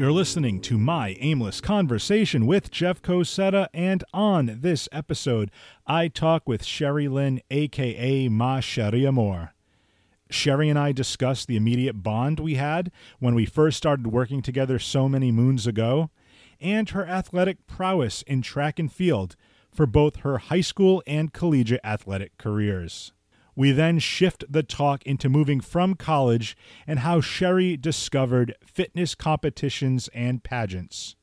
You're listening to my aimless conversation with Jeff Cosetta, and on this episode, I talk with Sherry Lynn, aka Ma Sherry Amore. Sherry and I discuss the immediate bond we had when we first started working together so many moons ago, and her athletic prowess in track and field for both her high school and collegiate athletic careers. We then shift the talk into moving from college and how Sherry discovered fitness competitions and pageants.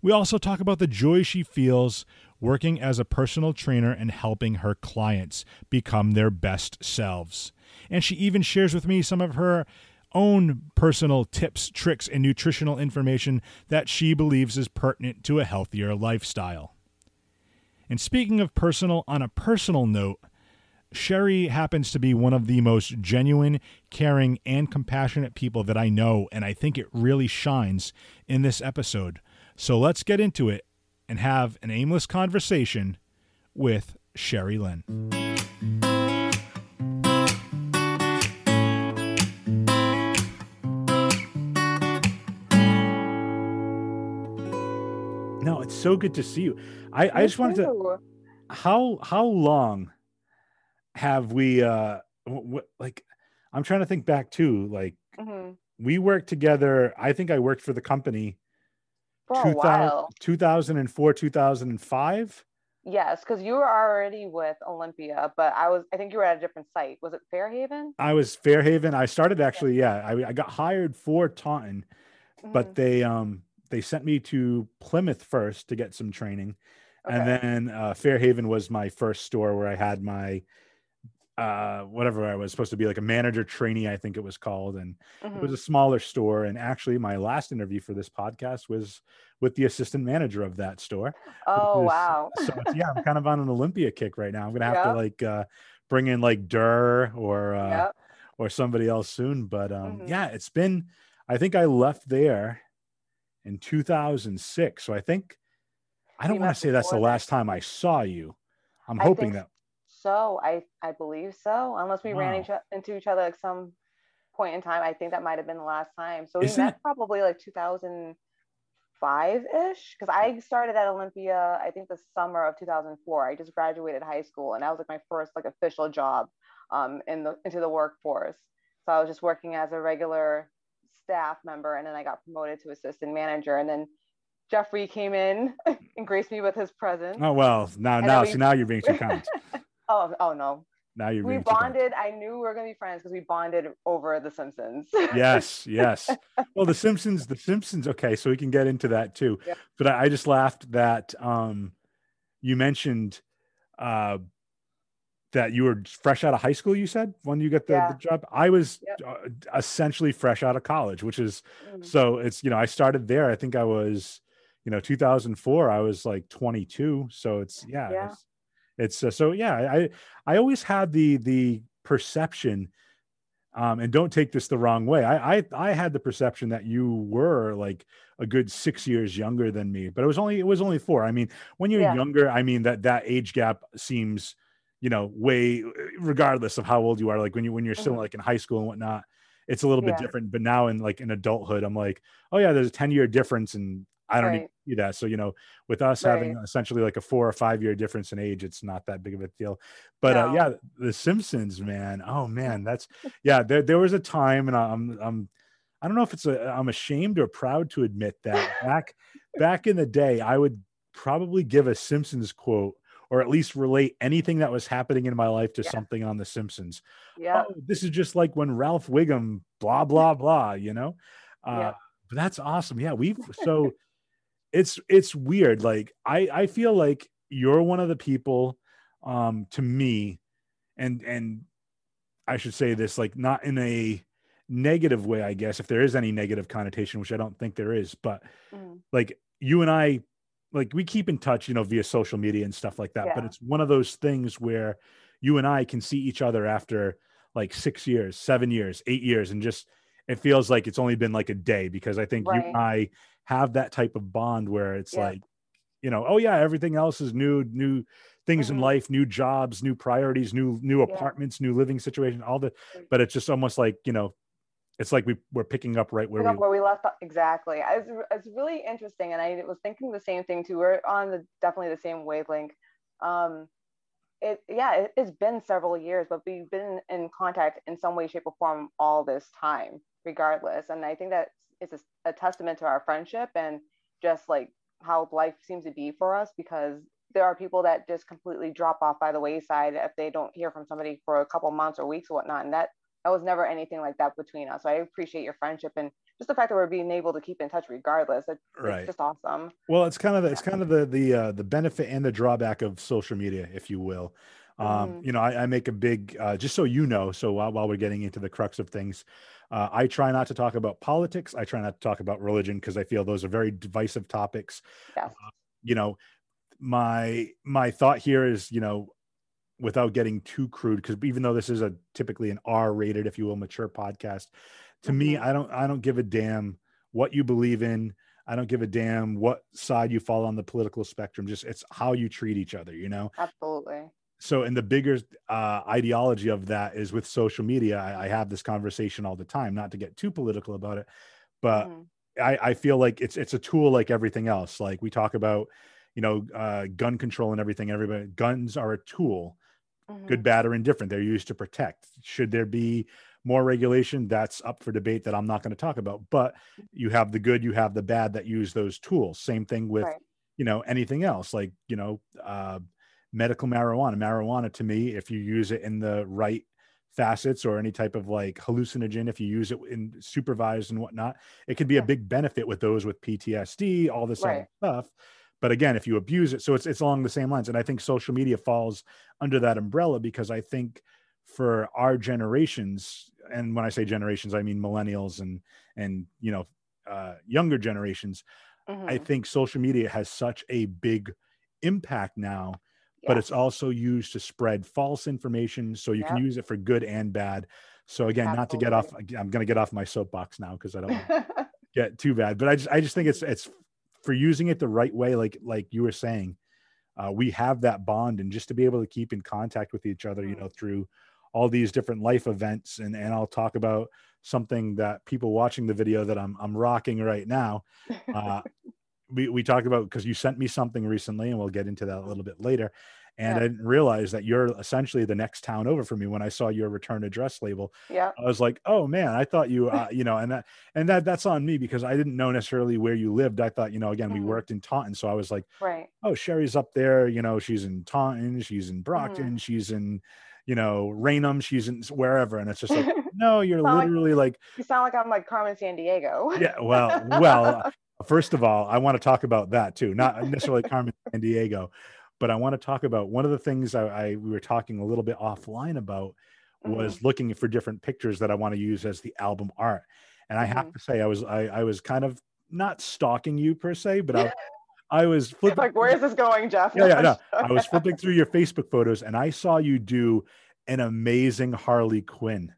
We also talk about the joy she feels working as a personal trainer and helping her clients become their best selves. And she even shares with me some of her own personal tips, tricks, and nutritional information that she believes is pertinent to a healthier lifestyle. And speaking of personal, on a personal note, Sherry happens to be one of the most genuine, caring, and compassionate people that I know, and I think it really shines in this episode. So let's get into it and have an aimless conversation with Sherry Lynn. No, it's so good to see you. I, I just wanted to. How how long have we uh w- like i'm trying to think back too like mm-hmm. we worked together i think i worked for the company for 2000, a while. 2004 2005 yes because you were already with olympia but i was i think you were at a different site. Was it fairhaven? I was fairhaven. I started actually yeah, I, I got hired for taunton mm-hmm. but they um they sent me to plymouth first to get some training. Okay. and then uh, fairhaven was my first store where i had my uh, whatever I was supposed to be like a manager trainee, I think it was called. And mm-hmm. it was mm-hmm. a smaller store. And actually, my last interview for this podcast was with the assistant manager of that store. Oh, wow. so, yeah, I'm kind of on an Olympia kick right now. I'm going to have yep. to like uh, bring in like Durr or, uh, yep. or somebody else soon. But um, mm-hmm. yeah, it's been, I think I left there in 2006. So I think, I don't want to say that's the last time I saw you. I'm hoping that so. I I believe so. Unless we wow. ran each, into each other at some point in time. I think that might have been the last time. So we Isn't met it? probably like 2005 ish. Because I started at Olympia, I think the summer of 2004. I just graduated high school, and that was like my first like official job um, in the into the workforce. So I was just working as a regular staff member, and then I got promoted to assistant manager, and then Jeffrey came in and graced me with his presence. Oh well, now now we, so now you're being too kind. Oh, oh no. Now you're we bonded. I knew we were gonna be friends because we bonded over The Simpsons. yes, yes. Well, The Simpsons, The Simpsons. Okay, so we can get into that too. Yeah. But I, I, just laughed that um, you mentioned uh, that you were fresh out of high school. You said when you get the, yeah. the job. I was yep. uh, essentially fresh out of college, which is mm-hmm. so. It's you know I started there. I think I was you know 2004. I was like 22. So it's yeah. yeah. It's, it's uh, so yeah i i always had the the perception um, and don't take this the wrong way. I, I I had the perception that you were like a good six years younger than me, but it was only it was only four. I mean, when you're yeah. younger, I mean that that age gap seems, you know, way regardless of how old you are. Like when you when you're still mm-hmm. like in high school and whatnot, it's a little yeah. bit different. But now in like in adulthood, I'm like, oh yeah, there's a ten year difference, and I don't right. need that. So, you know, with us right. having essentially like a four or five year difference in age, it's not that big of a deal. But no. uh, yeah, The Simpsons, man. Oh man, that's yeah. There, there was a time, and I'm, I'm, I don't know if it's a, I'm ashamed or proud to admit that back, back in the day, I would probably give a Simpsons quote or at least relate anything that was happening in my life to yeah. something on The Simpsons. Yeah, oh, this is just like when Ralph Wiggum, blah blah blah. You know. Uh, yeah. But that's awesome. Yeah, we've so it's it's weird like i i feel like you're one of the people um to me and and i should say this like not in a negative way i guess if there is any negative connotation which i don't think there is but mm. like you and i like we keep in touch you know via social media and stuff like that yeah. but it's one of those things where you and i can see each other after like six years seven years eight years and just it feels like it's only been like a day because i think right. you and i have that type of bond where it's yeah. like you know oh yeah everything else is new new things mm-hmm. in life new jobs new priorities new new apartments yeah. new living situation all the but it's just almost like you know it's like we we're picking up right where we where we left off. exactly it's, it's really interesting and i was thinking the same thing too we're on the definitely the same wavelength um it yeah it, has been several years but we've been in contact in some way shape or form all this time regardless and i think that it's a, a testament to our friendship and just like how life seems to be for us because there are people that just completely drop off by the wayside if they don't hear from somebody for a couple months or weeks or whatnot and that that was never anything like that between us. So I appreciate your friendship and just the fact that we're being able to keep in touch regardless. It's, right. just awesome. Well, it's kind of it's kind of the the uh, the benefit and the drawback of social media, if you will. Um, mm-hmm. You know, I, I, make a big uh, just so you know. So while, while we're getting into the crux of things, uh, I try not to talk about politics. I try not to talk about religion because I feel those are very divisive topics. Yes. Uh, you know, my my thought here is, you know, without getting too crude because even though this is a typically an r rated if you will mature podcast to mm-hmm. me i don't i don't give a damn what you believe in i don't give a damn what side you fall on the political spectrum just it's how you treat each other you know absolutely so and the bigger uh, ideology of that is with social media I, I, have this conversation all the time not to get too political about it but mm-hmm. I, I feel like it's it's a tool like everything else like we talk about you know uh, gun control and everything everybody guns are a tool mm-hmm. good, bad, or indifferent. They're used to protect. Should there be more regulation? That's up for debate that I'm not going to talk about. But you have the good, you have the bad that use those tools. Same thing with, right. you know, anything else like, you know, uh, medical marijuana. Marijuana to me, if you use it in the right facets or any type of like hallucinogen if you use it in supervised and whatnot it could be yeah. a big benefit with those with ptsd all this right. other stuff but again if you abuse it so it's it's along the same lines and i think social media falls under that umbrella because i think for our generations and when i say generations i mean millennials and and you know uh, younger generations mm-hmm. i think social media has such a big impact now but it's also used to spread false information so you yep. can use it for good and bad so again Absolutely. not to get off i'm going to get off my soapbox now because i don't get too bad but i just i just think it's it's for using it the right way, like like you were saying, uh, we have that bond, and just to be able to keep in contact with each other, you mm. know, through all these different life events, and and I'll talk about something that people watching the video that I'm I'm rocking right now. Uh, we we talked about because you sent me something recently, and we'll get into that a little bit later and yeah. I didn't realize that you're essentially the next town over for me when I saw your return address label. Yeah. I was like, oh man, I thought you, uh, you know, and that, and that, that's on me because I didn't know necessarily where you lived. I thought, you know, again, mm-hmm. we worked in Taunton. So I was like, right. Oh, Sherry's up there, you know, she's in Taunton, she's in Brockton, mm-hmm. she's in, you know, Raynham, she's in wherever. And it's just like, no, you're literally like, like, you sound like I'm like Carmen Sandiego. yeah. Well, well, first of all, I want to talk about that too. Not necessarily Carmen Sandiego, but I want to talk about one of the things I, I we were talking a little bit offline about was mm-hmm. looking for different pictures that I want to use as the album art. And I have mm-hmm. to say, I was I, I was kind of not stalking you per se, but I, I was flipping. like, where is this going, Jeff? Yeah, yeah, no. I was flipping through your Facebook photos, and I saw you do an amazing Harley Quinn.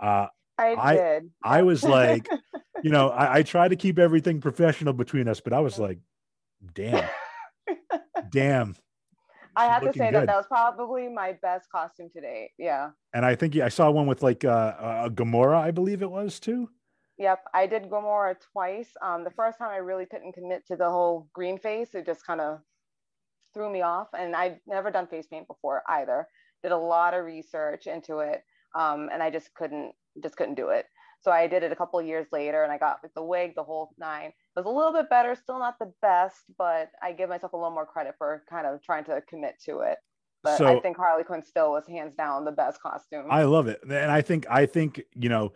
Uh, I did. I, I was like, you know, I, I try to keep everything professional between us, but I was like, damn. Damn. I have to say good. that that was probably my best costume to date. Yeah. And I think I saw one with like uh, a Gamora, I believe it was too. Yep, I did Gamora twice. Um, the first time I really couldn't commit to the whole green face. It just kind of threw me off, and I'd never done face paint before either. Did a lot of research into it, um, and I just couldn't just couldn't do it. So I did it a couple years later and I got the wig, the whole nine. It was a little bit better, still not the best, but I give myself a little more credit for kind of trying to commit to it. But so, I think Harley Quinn still was hands down the best costume. I love it. And I think, I think, you know,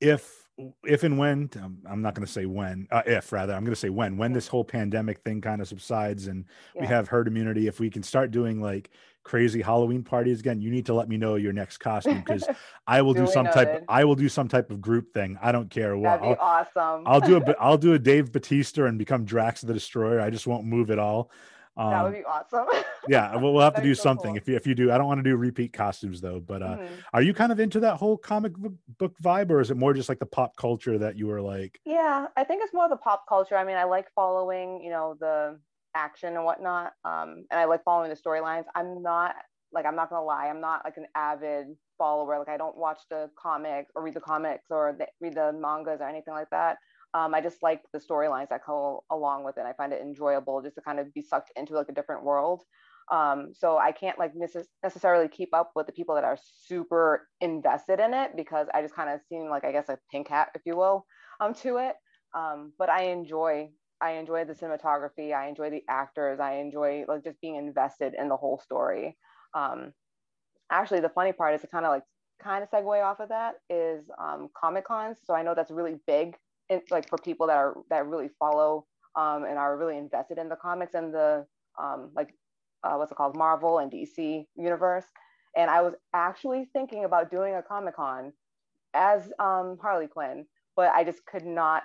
if if and when um, I'm not going to say when, uh, if rather, I'm going to say when, when this whole pandemic thing kind of subsides and yeah. we have herd immunity, if we can start doing like crazy Halloween parties again, you need to let me know your next costume because I will do some noted. type. I will do some type of group thing. I don't care what. That'd be I'll, awesome. I'll do a. I'll do a Dave Batista and become Drax the Destroyer. I just won't move at all. Um, that would be awesome. yeah, we'll, we'll have to do so something. Cool. If you if you do, I don't want to do repeat costumes though. But uh, mm-hmm. are you kind of into that whole comic book vibe, or is it more just like the pop culture that you were like? Yeah, I think it's more the pop culture. I mean, I like following, you know, the action and whatnot, um, and I like following the storylines. I'm not like I'm not gonna lie, I'm not like an avid follower. Like I don't watch the comics or read the comics or the, read the mangas or anything like that. Um, I just like the storylines that go along with it. I find it enjoyable just to kind of be sucked into like a different world. Um, so I can't like necessarily keep up with the people that are super invested in it because I just kind of seem like I guess a pink hat, if you will, um, to it. Um, but I enjoy I enjoy the cinematography. I enjoy the actors. I enjoy like just being invested in the whole story. Um, actually, the funny part is to kind of like kind of segue off of that is um, Comic Cons. So I know that's really big, in, like for people that are that really follow um, and are really invested in the comics and the um, like uh, what's it called Marvel and DC universe. And I was actually thinking about doing a Comic Con as um, Harley Quinn, but I just could not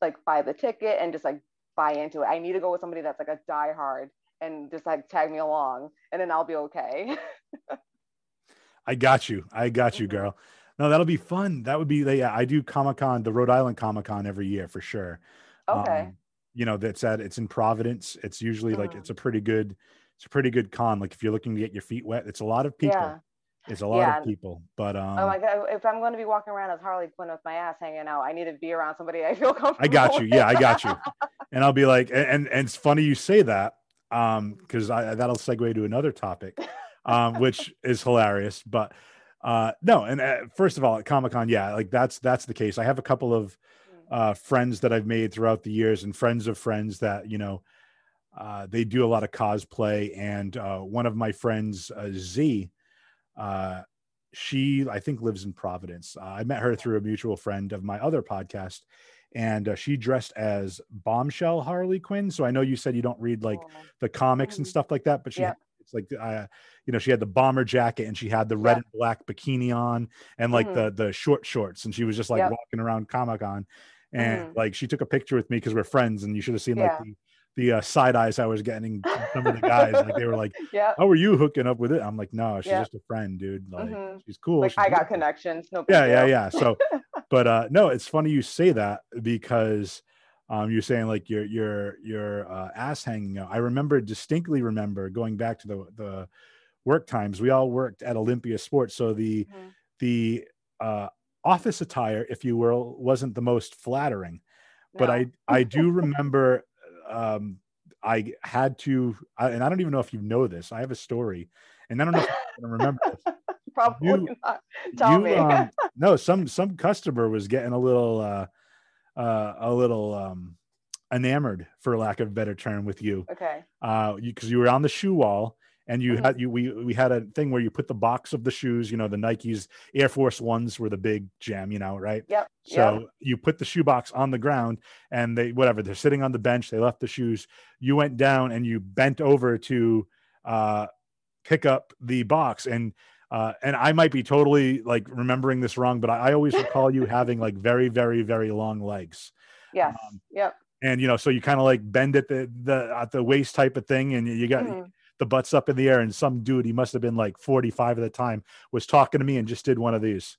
like buy the ticket and just like buy into it. I need to go with somebody that's like a diehard and just like tag me along and then I'll be okay. I got you. I got you, mm-hmm. girl. No, that'll be fun. That would be yeah, I do Comic Con, the Rhode Island Comic Con every year for sure. Okay. Um, you know, that's at it's in Providence. It's usually mm. like it's a pretty good, it's a pretty good con. Like if you're looking to get your feet wet, it's a lot of people. Yeah. It's a lot yeah. of people, but um, oh my god! If I'm going to be walking around as Harley Quinn with my ass hanging out, I need to be around somebody I feel comfortable. I got you. Yeah, I got you. and I'll be like, and, and, and it's funny you say that, um, because that'll segue to another topic, um, which is hilarious. But uh, no, and uh, first of all, at Comic Con, yeah, like that's that's the case. I have a couple of hmm. uh, friends that I've made throughout the years, and friends of friends that you know. Uh, they do a lot of cosplay, and uh, one of my friends, uh, Z, uh, she, I think, lives in Providence. Uh, I met her through a mutual friend of my other podcast, and uh, she dressed as Bombshell Harley Quinn. So I know you said you don't read like the comics and mm-hmm. stuff like that, but she yeah. It's like uh, you know she had the bomber jacket and she had the red yeah. and black bikini on and like mm-hmm. the the short shorts and she was just like yep. walking around Comic Con and mm-hmm. like she took a picture with me because we're friends and you should have seen yeah. like the the uh, side eyes I was getting some of the guys. like they were like, "Yeah, how are you hooking up with it?" I'm like, "No, she's just a friend, dude. Like mm-hmm. she's cool. Like she's I got connections. No. yeah, yeah, yeah. So, but uh, no, it's funny you say that because um, you're saying like your your your uh, ass hanging out. I remember distinctly remember going back to the the work times. We all worked at Olympia Sports, so the mm-hmm. the uh, office attire, if you will, wasn't the most flattering. But I I do remember um, I had to, I, and I don't even know if you know this. I have a story, and I don't know if you remember this. Probably you, not. Tell you, me. um, no, some some customer was getting a little, uh, uh, a little um, enamored, for lack of a better term, with you. Okay. Uh, because you, you were on the shoe wall, and you mm-hmm. had you we we had a thing where you put the box of the shoes you know the nikes air force ones were the big jam you know right yep so yep. you put the shoe box on the ground and they whatever they're sitting on the bench they left the shoes you went down and you bent over to uh pick up the box and uh, and I might be totally like remembering this wrong, but I, I always recall you having like very, very, very long legs. Yes. Um, yep. And you know, so you kind of like bend at the the at the waist type of thing, and you got mm-hmm the butts up in the air, and some dude, he must have been like 45 at the time, was talking to me and just did one of these.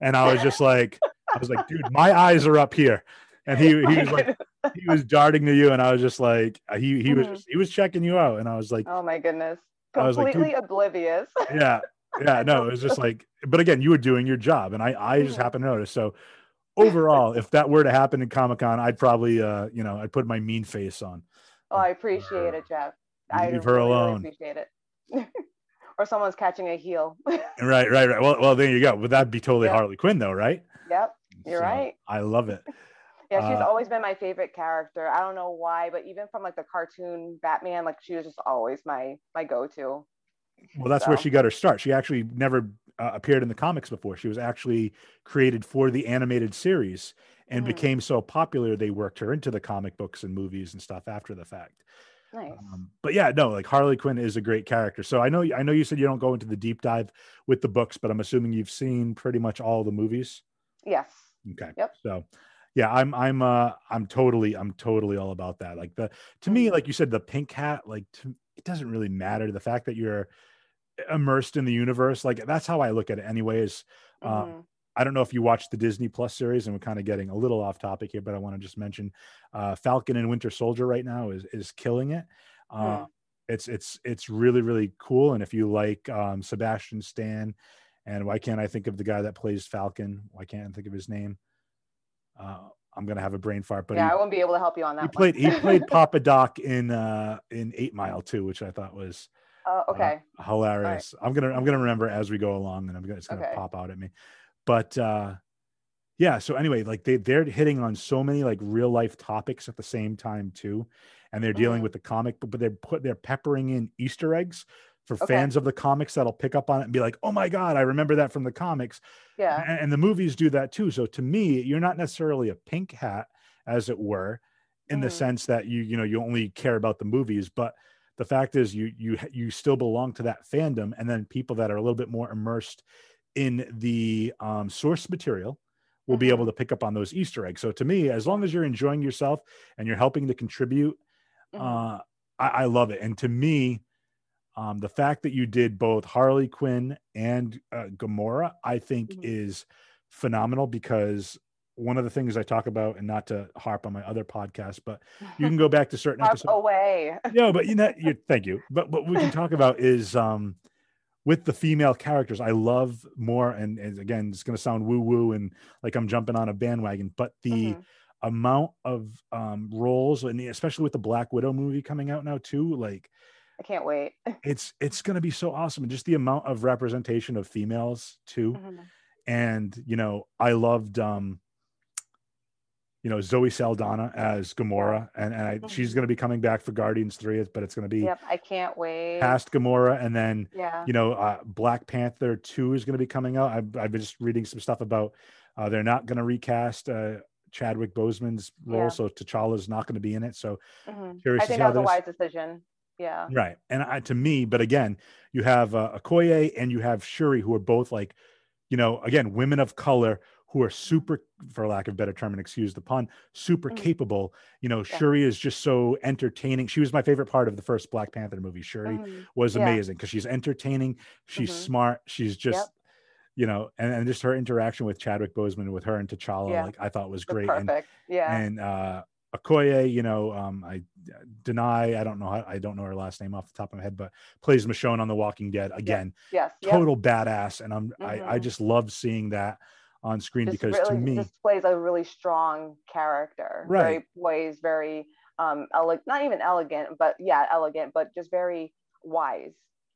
And I was just like, I was like, dude, my eyes are up here. And he he was like he was darting to you, and I was just like he he was mm-hmm. just, he was checking you out, and I was like, oh my goodness, completely like, oblivious. yeah, yeah, no, it was just like, but again, you were doing your job, and I I just mm-hmm. happened to notice. So overall, if that were to happen in Comic Con, I'd probably uh you know I'd put my mean face on. Oh, I appreciate it, Jeff. I leave her really, alone. Appreciate it. or someone's catching a heel. right, right, right. Well, well, there you go. Would that be totally yep. Harley Quinn, though, right? Yep, you're so, right. I love it. Yeah, she's uh, always been my favorite character. I don't know why, but even from like the cartoon Batman, like she was just always my my go-to. Well, that's so. where she got her start. She actually never uh, appeared in the comics before. She was actually created for the animated series and mm. became so popular they worked her into the comic books and movies and stuff after the fact. Nice. Um, but yeah, no, like Harley Quinn is a great character. So I know I know you said you don't go into the deep dive with the books, but I'm assuming you've seen pretty much all the movies. Yes. Okay. Yep. So yeah, I'm I'm uh I'm totally I'm totally all about that. Like the to me, mm-hmm. like you said, the pink hat, like to, it doesn't really matter. The fact that you're immersed in the universe, like that's how I look at it anyways. Um, mm-hmm. I don't know if you watched the Disney Plus series, and we're kind of getting a little off topic here, but I want to just mention uh, Falcon and Winter Soldier right now is is killing it. Uh, mm. it's it's it's really really cool. And if you like um, Sebastian Stan, and why can't I think of the guy that plays Falcon? Why can't I think of his name? Uh, I'm gonna have a brain fart, but yeah, he, I won't be able to help you on that. He played he played Papa Doc in uh in Eight Mile too, which I thought was uh, okay uh, hilarious. Right. I'm gonna I'm gonna remember as we go along, and I'm gonna it's gonna okay. pop out at me. But uh yeah, so anyway, like they they're hitting on so many like real life topics at the same time too, and they're dealing mm-hmm. with the comic, but, but they're put they're peppering in Easter eggs for okay. fans of the comics that'll pick up on it and be like, oh my God, I remember that from the comics. Yeah. And, and the movies do that too. So to me, you're not necessarily a pink hat, as it were, in mm. the sense that you, you know, you only care about the movies, but the fact is you you you still belong to that fandom. And then people that are a little bit more immersed in the um, source material will be able mm-hmm. to pick up on those Easter eggs. So to me, as long as you're enjoying yourself and you're helping to contribute, mm-hmm. uh, I, I love it. And to me, um, the fact that you did both Harley Quinn and uh, Gamora, I think, mm-hmm. is phenomenal because one of the things I talk about, and not to harp on my other podcast, but you can go back to certain episodes. Away. no, but you know, you thank you. But what we can talk about is um, with the female characters. I love more, and, and again, it's going to sound woo woo and like I'm jumping on a bandwagon, but the mm-hmm. amount of um, roles, and especially with the Black Widow movie coming out now too, like I can't wait. it's it's going to be so awesome, and just the amount of representation of females too. Mm-hmm. And you know, I loved um, you know Zoe Saldana as Gamora, and, and I, mm-hmm. she's going to be coming back for Guardians Three, but it's going to be yep. I can't wait past Gamora, and then yeah, you know uh, Black Panther Two is going to be coming out. I've I've been just reading some stuff about uh, they're not going to recast uh, Chadwick Boseman's role, yeah. so T'Challa is not going to be in it. So mm-hmm. curious I think that was a wise decision. Yeah. Right. And I, to me, but again, you have uh, Okoye and you have Shuri, who are both like, you know, again, women of color who are super, for lack of better term, and excuse the pun, super mm-hmm. capable. You know, yeah. Shuri is just so entertaining. She was my favorite part of the first Black Panther movie. Shuri mm-hmm. was yeah. amazing because she's entertaining, she's mm-hmm. smart, she's just. Yep. You know, and, and just her interaction with Chadwick Boseman, with her and T'Challa, yeah. like I thought was great. Perfect. And, yeah. And uh, Okoye, you know, um, I deny, I don't know how, I don't know her last name off the top of my head, but plays Michonne on The Walking Dead again. Yes, yes total yes. badass, and I'm mm-hmm. I, I mm-hmm. just love seeing that on screen just because really, to me, plays a really strong character, right. very poised, very um, ele- not even elegant, but yeah, elegant, but just very wise,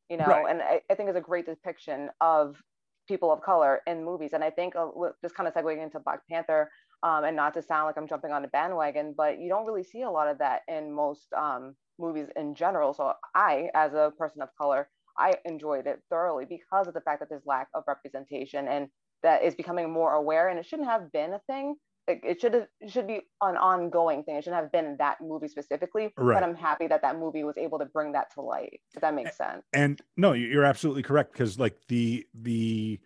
you know. Right. And I, I think it's a great depiction of people of color in movies, and I think uh, just kind of segueing into Black Panther um, and not to sound like I'm jumping on a bandwagon, but you don't really see a lot of that in most um, movies in general. So I, as a person of color, I enjoyed it thoroughly because of the fact that there's lack of representation and that is becoming more aware. And it shouldn't have been a thing. It, it should have, it should be an ongoing thing. It shouldn't have been that movie specifically. Right. But I'm happy that that movie was able to bring that to light. If that makes sense. And no, you're absolutely correct because like the the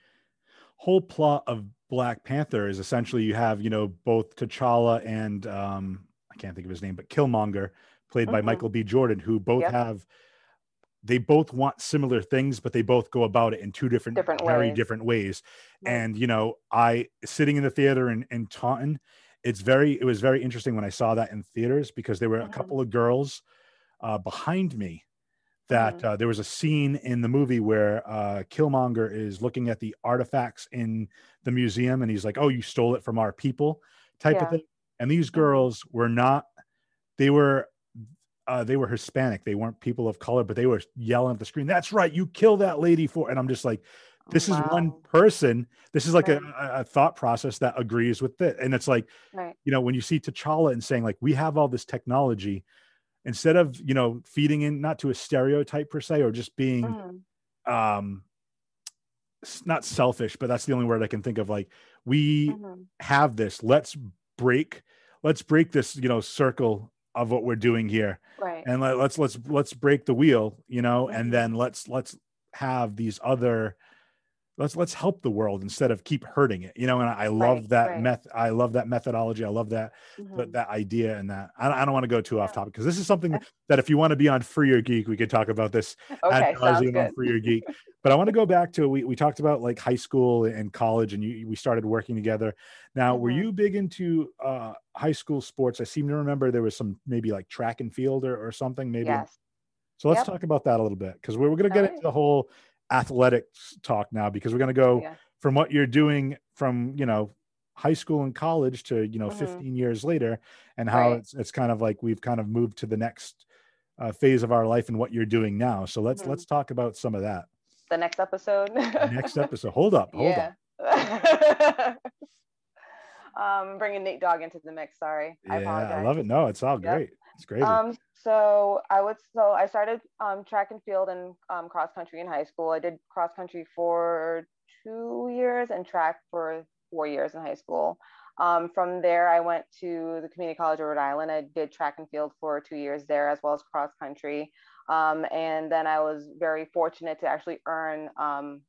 whole plot of Black Panther is essentially you have, you know, both T'Challa and um, I can't think of his name, but Killmonger, played mm-hmm. by Michael B. Jordan, who both yep. have they both want similar things, but they both go about it in two different, different very ways. different ways. And you know, I sitting in the theater in, in Taunton, it's very it was very interesting when I saw that in theaters because there were mm-hmm. a couple of girls uh, behind me that mm-hmm. uh, there was a scene in the movie where uh, Killmonger is looking at the artifacts in the museum and he's like, "Oh, you stole it from our people," type yeah. of thing. And these mm-hmm. girls were not; they were uh, they were Hispanic. They weren't people of color, but they were yelling at the screen. That's right, you kill that lady for. And I'm just like, this wow. is one person. This is like right. a, a, thought process that agrees with it. And it's like, right. you know, when you see T'Challa and saying like, we have all this technology, instead of you know feeding in not to a stereotype per se or just being mm. um not selfish but that's the only word i can think of like we mm-hmm. have this let's break let's break this you know circle of what we're doing here right and let, let's let's let's break the wheel you know mm-hmm. and then let's let's have these other let's let's help the world instead of keep hurting it you know and i, I love right, that right. meth i love that methodology i love that mm-hmm. that, that, idea and that i, I don't want to go too yeah. off topic because this is something that if you want to be on free or geek we could talk about this okay, on free or geek but i want to go back to we, we talked about like high school and college and you we started working together now mm-hmm. were you big into uh high school sports i seem to remember there was some maybe like track and field or, or something maybe yes So let's yep. talk about that a little bit because we're, we're going to get right. into the whole athletics talk now because we're going to go yeah. from what you're doing from you know high school and college to you know mm-hmm. 15 years later and how right. it's it's kind of like we've kind of moved to the next uh, phase of our life and what you're doing now. So let's mm-hmm. let's talk about some of that. The next episode. next episode. Hold up. Hold yeah. up. um, bringing Nate Dogg into the mix. Sorry. Yeah, I, I love it. No, it's all yep. great. It's. Um, so I would so I started um, track and field and um, cross country in high school. I did cross country for two years and track for four years in high school. Um, from there, I went to the Community College of Rhode Island. I did track and field for two years there, as well as cross country. Um, and then I was very fortunate to actually earn um,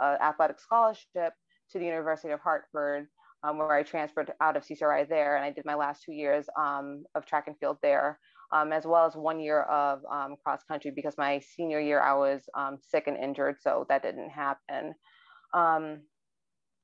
an athletic scholarship to the University of Hartford, um, where I transferred out of CCRI there, and I did my last two years um, of track and field there. Um, as well as one year of cross country because my senior year I was sick and injured, so that didn't happen. Um,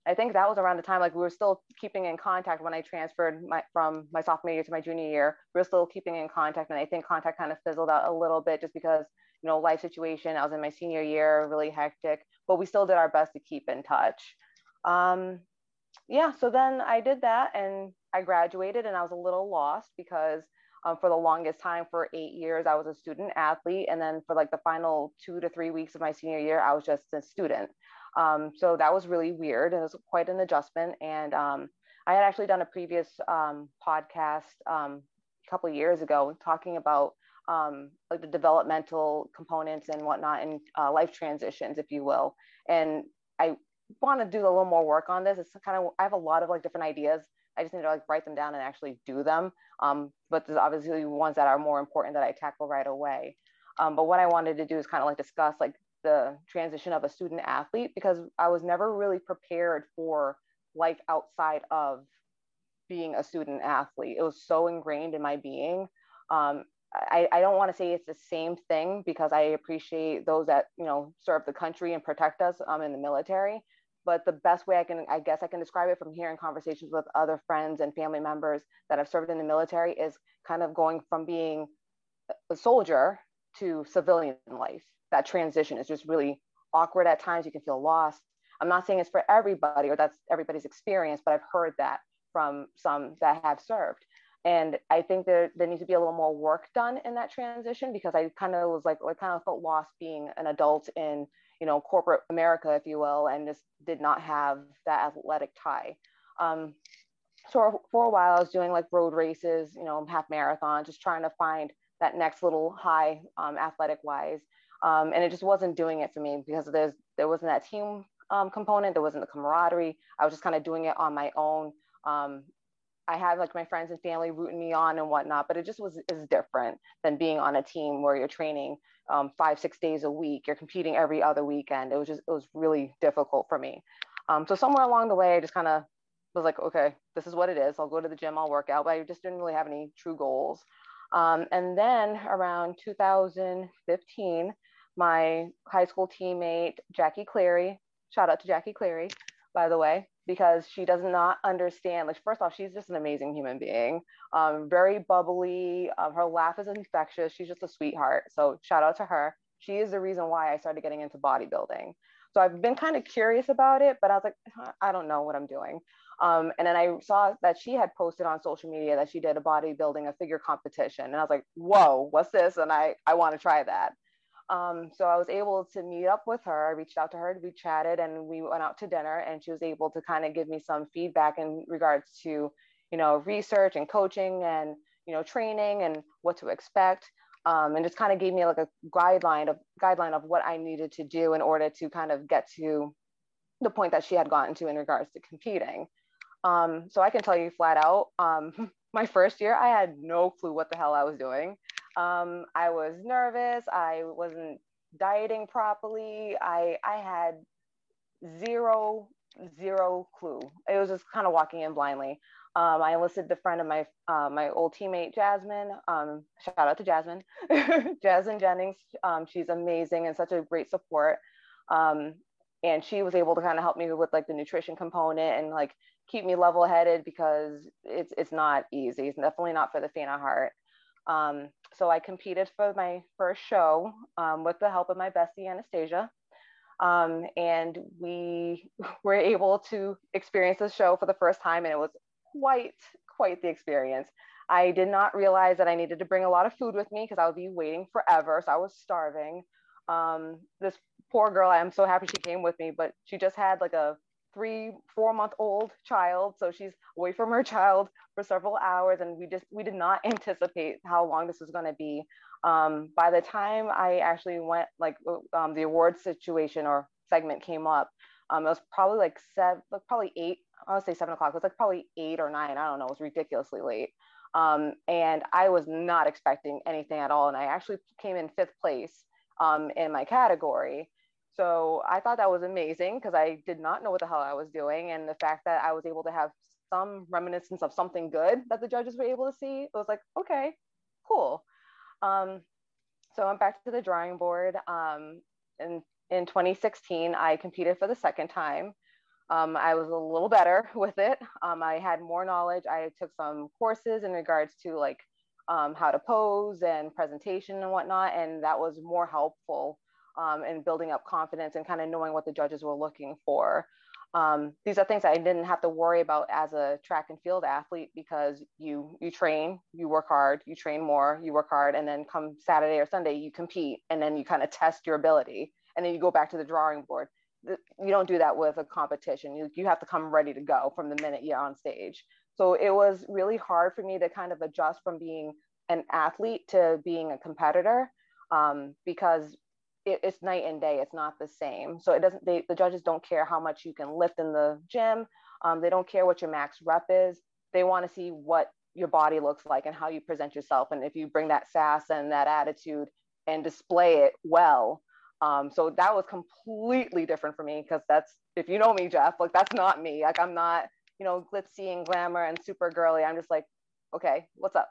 I think that was around the time like we were still keeping in contact when I transferred my, from my sophomore year to my junior year. We were still keeping in contact, and I think contact kind of fizzled out a little bit just because you know life situation. I was in my senior year, really hectic, but we still did our best to keep in touch. Um, yeah, so then I did that, and I graduated, and I was a little lost because um, for the longest time, for eight years, I was a student athlete, and then for like the final two to three weeks of my senior year, I was just a student. Um, so that was really weird. It was quite an adjustment. And um, I had actually done a previous um, podcast um, a couple years ago talking about um, like the developmental components and whatnot and uh, life transitions, if you will. And I want to do a little more work on this. It's kind of, I have a lot of like different ideas. I just need to like write them down and actually do them. Um, but there's obviously ones that are more important that I tackle right away. Um, but what I wanted to do is kind of like discuss like the transition of a student athlete because I was never really prepared for life outside of being a student athlete. It was so ingrained in my being. Um, I, I don't want to say it's the same thing because I appreciate those that you know serve the country and protect us um, in the military. But the best way I can, I guess, I can describe it from hearing conversations with other friends and family members that have served in the military is kind of going from being a soldier to civilian life that transition is just really awkward at times. You can feel lost. I'm not saying it's for everybody or that's everybody's experience, but I've heard that from some that have served. And I think there, there needs to be a little more work done in that transition because I kind of was like, I kind of felt lost being an adult in, you know, corporate America, if you will, and just did not have that athletic tie. Um, so for a while, I was doing like road races, you know, half marathon, just trying to find that next little high um, athletic wise um, and it just wasn't doing it for me because there's there wasn't that team um, component there wasn't the camaraderie i was just kind of doing it on my own um, i had like my friends and family rooting me on and whatnot but it just was is different than being on a team where you're training um, five six days a week. You're competing every other weekend. It was just it was really difficult for me. Um, so somewhere along the way i just kind of was like okay this is what it is. I'll go to the gym i'll work out but i just didn't really have any true goals. Um, and then around 2015, my high school teammate, Jackie Clary, shout out to Jackie Clary, by the way, because she does not understand. Like, first off, she's just an amazing human being, um, very bubbly. Um, her laugh is infectious. She's just a sweetheart. So, shout out to her. She is the reason why I started getting into bodybuilding. So, I've been kind of curious about it, but I was like, I don't know what I'm doing. Um, and then I saw that she had posted on social media that she did a bodybuilding, a figure competition. And I was like, whoa, what's this? And I, I want to try that. Um, so I was able to meet up with her. I reached out to her, we chatted, and we went out to dinner. And she was able to kind of give me some feedback in regards to, you know, research and coaching and you know training and what to expect. Um, and just kind of gave me like a guideline of guideline of what I needed to do in order to kind of get to the point that she had gotten to in regards to competing. Um, so I can tell you flat out, um, my first year, I had no clue what the hell I was doing. Um, I was nervous. I wasn't dieting properly. I, I had zero, zero clue. It was just kind of walking in blindly. Um, I enlisted the friend of my uh, my old teammate Jasmine. Um, shout out to Jasmine, Jasmine Jennings. Um, she's amazing and such a great support. Um, and she was able to kind of help me with like the nutrition component and like keep me level headed because it's it's not easy. It's definitely not for the faint of heart. So I competed for my first show um, with the help of my bestie Anastasia. Um, and we were able to experience the show for the first time, and it was quite, quite the experience. I did not realize that I needed to bring a lot of food with me because I would be waiting forever. So I was starving. Um, this poor girl, I'm so happy she came with me, but she just had like a three, four month old child. So she's away from her child for several hours. And we just, we did not anticipate how long this was going to be. Um, by the time I actually went, like um, the award situation or segment came up, um, it was probably like seven, like probably eight, I would say seven o'clock. It was like probably eight or nine. I don't know. It was ridiculously late. Um, and I was not expecting anything at all. And I actually came in fifth place um, in my category. So I thought that was amazing because I did not know what the hell I was doing. And the fact that I was able to have some reminiscence of something good that the judges were able to see, it was like, okay, cool. Um, so I'm back to the drawing board. Um, in, in 2016, I competed for the second time. Um, I was a little better with it. Um, I had more knowledge. I took some courses in regards to like um, how to pose and presentation and whatnot, and that was more helpful um, in building up confidence and kind of knowing what the judges were looking for. Um, these are things I didn't have to worry about as a track and field athlete because you you train, you work hard, you train more, you work hard, and then come Saturday or Sunday you compete, and then you kind of test your ability, and then you go back to the drawing board you don't do that with a competition. You, you have to come ready to go from the minute you're on stage. So it was really hard for me to kind of adjust from being an athlete to being a competitor um, because it, it's night and day. It's not the same. So it doesn't, they, the judges don't care how much you can lift in the gym. Um, they don't care what your max rep is. They want to see what your body looks like and how you present yourself. And if you bring that sass and that attitude and display it well, um, so that was completely different for me because that's if you know me, Jeff, like that's not me. Like I'm not, you know, glitzy and glamour and super girly. I'm just like, okay, what's up?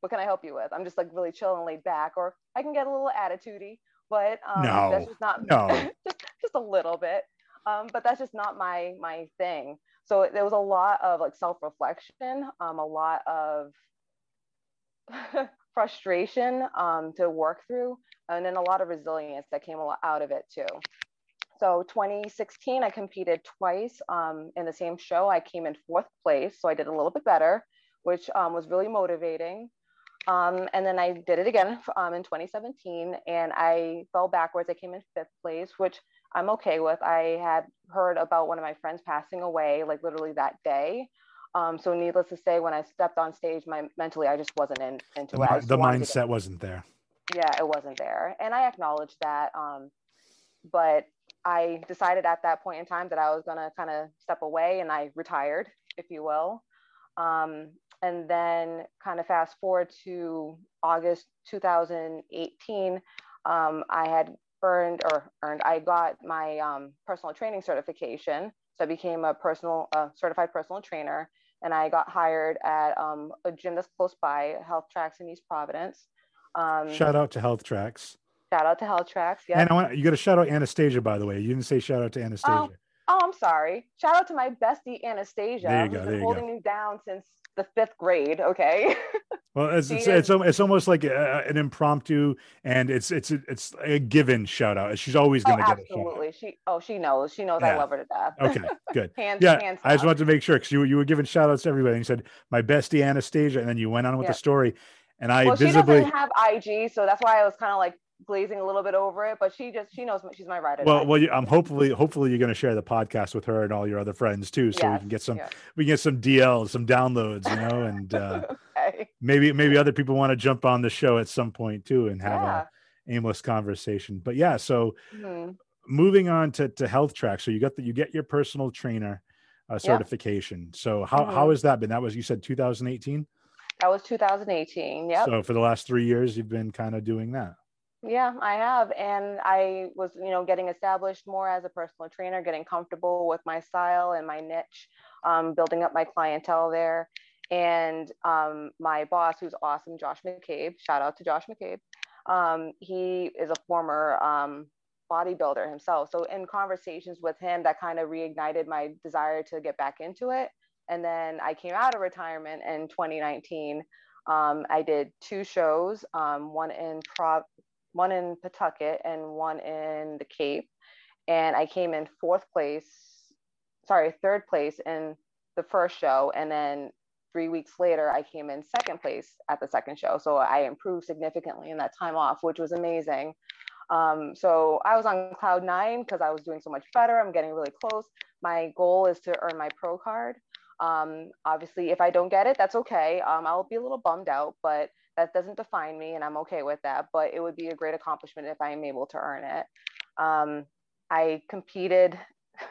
What can I help you with? I'm just like really chill and laid back, or I can get a little attitudey, but um, no, that's just not no. just, just a little bit. Um, but that's just not my my thing. So there was a lot of like self reflection, um, a lot of frustration um, to work through, and then a lot of resilience that came out of it too. So 2016, I competed twice um, in the same show. I came in fourth place, so I did a little bit better, which um, was really motivating. Um, and then I did it again um, in 2017, and I fell backwards. I came in fifth place, which I'm okay with. I had heard about one of my friends passing away, like literally that day. Um, so needless to say, when I stepped on stage, my mentally I just wasn't in, into the, it. The mindset wasn't there. Yeah, it wasn't there, and I acknowledged that. Um, but I decided at that point in time that I was gonna kind of step away, and I retired, if you will. Um, and then kind of fast forward to August 2018, um, I had earned or earned I got my um, personal training certification. So I became a personal uh, certified personal trainer and I got hired at um, a gym that's close by, Health Tracks in East Providence. Um, shout out to Health Tracks. Shout out to Health Tracks. Yeah. And I want you got to shout out Anastasia, by the way. You didn't say shout out to Anastasia. Oh, oh I'm sorry. Shout out to my bestie Anastasia, there you who's go, been holding me down since the fifth grade. Okay. Well, it's it's, it's, it's, almost like a, an impromptu, and it's it's it's a given shout out. She's always going to oh, get absolutely. She oh she knows she knows yeah. I love her to death. Okay, good. hands, yeah, hands I just wanted to make sure because you you were giving shout outs to everybody. And you said my bestie Anastasia, and then you went on with yeah. the story, and I well, visibly she doesn't have IG, so that's why I was kind of like glazing a little bit over it, but she just she knows she's my ride. Well, well, I'm hopefully hopefully you're going to share the podcast with her and all your other friends too, so yes, we can get some yes. we can get some DLs, some downloads, you know, and uh, okay. maybe maybe other people want to jump on the show at some point too and have yeah. a aimless conversation. But yeah, so mm-hmm. moving on to to health track, so you got that you get your personal trainer uh, certification. Yep. So how mm-hmm. how has that been? That was you said 2018. That was 2018. Yeah. So for the last three years, you've been kind of doing that. Yeah, I have. And I was, you know, getting established more as a personal trainer, getting comfortable with my style and my niche, um, building up my clientele there. And um, my boss, who's awesome, Josh McCabe, shout out to Josh McCabe. Um, he is a former um, bodybuilder himself. So in conversations with him, that kind of reignited my desire to get back into it. And then I came out of retirement in 2019 Um, I did two shows, um, one in Prov, one in Pawtucket and one in the Cape. And I came in fourth place, sorry, third place in the first show. And then three weeks later, I came in second place at the second show. So I improved significantly in that time off, which was amazing. Um, so I was on cloud nine because I was doing so much better. I'm getting really close. My goal is to earn my pro card. Um, obviously, if I don't get it, that's okay. Um, I'll be a little bummed out, but that doesn't define me, and I'm okay with that. But it would be a great accomplishment if I am able to earn it. Um, I competed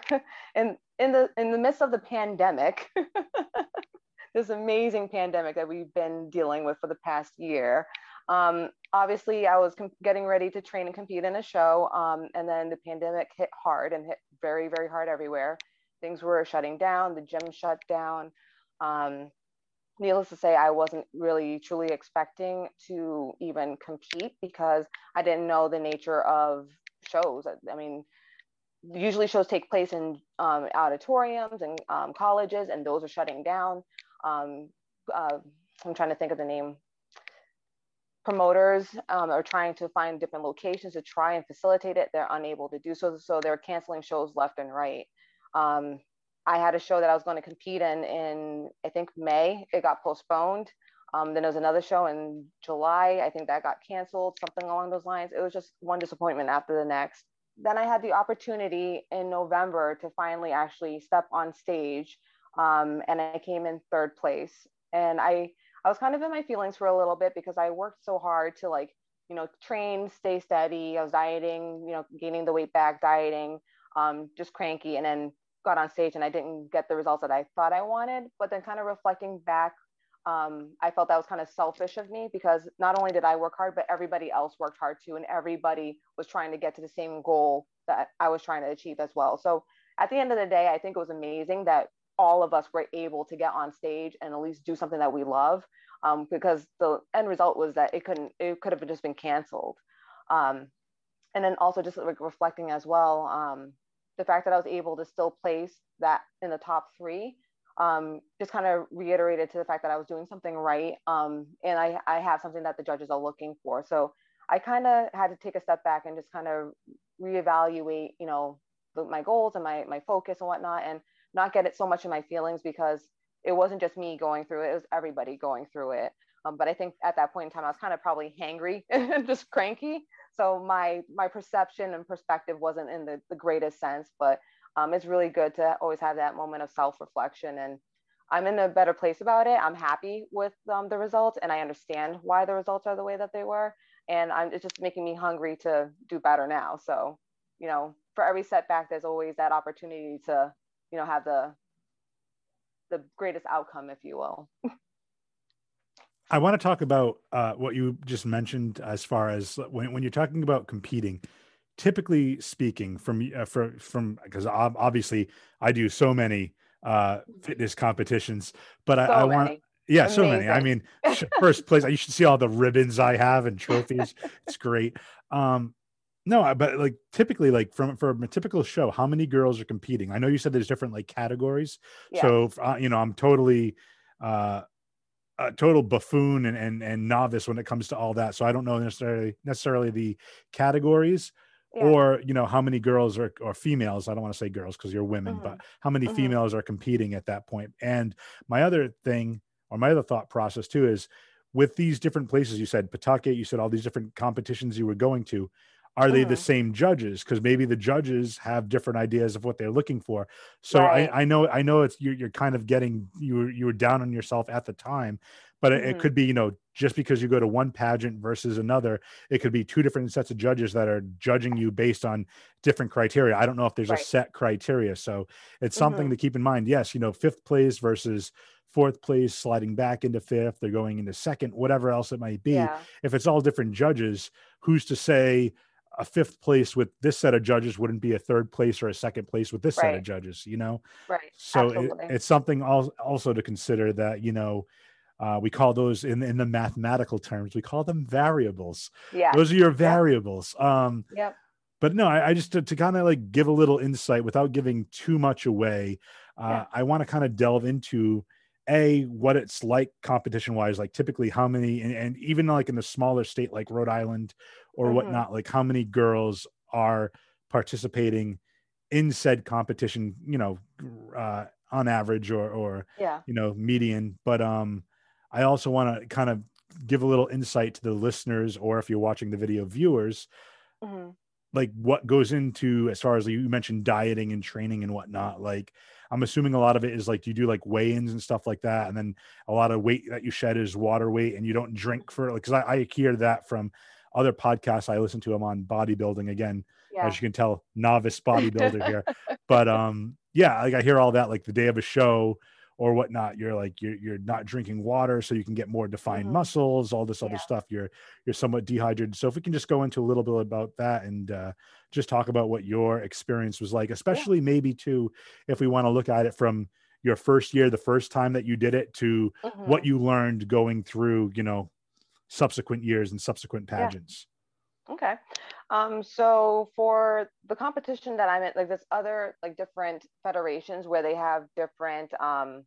in in the in the midst of the pandemic. this amazing pandemic that we've been dealing with for the past year. Um, obviously, I was com- getting ready to train and compete in a show, um, and then the pandemic hit hard and hit very, very hard everywhere. Things were shutting down, the gym shut down. Um, needless to say, I wasn't really truly expecting to even compete because I didn't know the nature of shows. I, I mean, usually shows take place in um, auditoriums and um, colleges, and those are shutting down. Um, uh, I'm trying to think of the name promoters um, are trying to find different locations to try and facilitate it. They're unable to do so. So they're canceling shows left and right. Um, I had a show that I was going to compete in in, I think, May. It got postponed. Um, then there was another show in July. I think that got canceled, something along those lines. It was just one disappointment after the next. Then I had the opportunity in November to finally actually step on stage. Um, and I came in third place. And I, I was kind of in my feelings for a little bit because I worked so hard to like, you know, train, stay steady. I was dieting, you know, gaining the weight back, dieting, um, just cranky, and then got on stage and I didn't get the results that I thought I wanted. But then kind of reflecting back, um, I felt that was kind of selfish of me because not only did I work hard, but everybody else worked hard too, and everybody was trying to get to the same goal that I was trying to achieve as well. So at the end of the day, I think it was amazing that all of us were able to get on stage and at least do something that we love um, because the end result was that it couldn't it could have just been canceled um, and then also just like reflecting as well um, the fact that i was able to still place that in the top three um, just kind of reiterated to the fact that i was doing something right um, and I, I have something that the judges are looking for so i kind of had to take a step back and just kind of reevaluate you know the, my goals and my, my focus and whatnot and not get it so much in my feelings because it wasn't just me going through it, it was everybody going through it. Um, but I think at that point in time, I was kind of probably hangry and just cranky. So my my perception and perspective wasn't in the, the greatest sense, but um, it's really good to always have that moment of self-reflection. And I'm in a better place about it. I'm happy with um, the results and I understand why the results are the way that they were. And I'm, it's just making me hungry to do better now. So, you know, for every setback, there's always that opportunity to, you know, have the the greatest outcome, if you will. I want to talk about uh, what you just mentioned as far as when, when you're talking about competing. Typically speaking, from uh, for, from because obviously I do so many uh, fitness competitions, but so I, I want yeah, Amazing. so many. I mean, first place. You should see all the ribbons I have and trophies. it's great. Um, no, but like typically, like from from a typical show, how many girls are competing? I know you said there's different like categories. Yeah. So uh, you know, I'm totally uh, a total buffoon and, and and novice when it comes to all that. So I don't know necessarily necessarily the categories. Yeah. Or you know how many girls are or females? I don't want to say girls because you're women, mm-hmm. but how many mm-hmm. females are competing at that point? And my other thing, or my other thought process too, is with these different places. You said Pawtucket. You said all these different competitions you were going to are they the mm-hmm. same judges because maybe the judges have different ideas of what they're looking for so right. I, I know i know it's you're, you're kind of getting you were you were down on yourself at the time but mm-hmm. it, it, could be you know just because you go to one pageant versus another it could be two different sets of judges that are judging you based on different criteria i don't know if there's right. a set criteria so it's something mm-hmm. to keep in mind yes you know fifth place versus fourth place sliding back into fifth they're going into second whatever else it might be yeah. if it's all different judges who's to say a fifth place with this set of judges wouldn't be a third place or a second place with this right. set of judges you know? Right. So it, it's something also to consider that you know uh, we call those in in the mathematical terms we call them variables. Yeah. Those are your variables. Yep. um yep. but no i, I just to, to kind of like give a little insight without giving too much away uh, yeah. i want to kind of delve into a what it's like competition wise like typically how many and, and, even like in a smaller state like rhode island or mm-hmm. whatnot like how many girls are participating in said competition you know uh on average or or yeah you know median but um i also want to kind of give a little insight to the listeners or if you're watching the video viewers mm-hmm. like what goes into as far as you mentioned dieting and training and whatnot like I'm assuming a lot of it is like you do like weigh-ins and stuff like that, and then a lot of weight that you shed is water weight, and you don't drink for like because I, I hear that from other podcasts I listen to. I'm on bodybuilding again, yeah. as you can tell, novice bodybuilder here, but um yeah, like I hear all that like the day of a show or whatnot you're like you're, you're not drinking water so you can get more defined mm-hmm. muscles all this other yeah. stuff you're you're somewhat dehydrated so if we can just go into a little bit about that and uh, just talk about what your experience was like especially yeah. maybe too if we want to look at it from your first year the first time that you did it to mm-hmm. what you learned going through you know subsequent years and subsequent pageants yeah. okay um, so for the competition that I'm in, like this other like different federations where they have different um,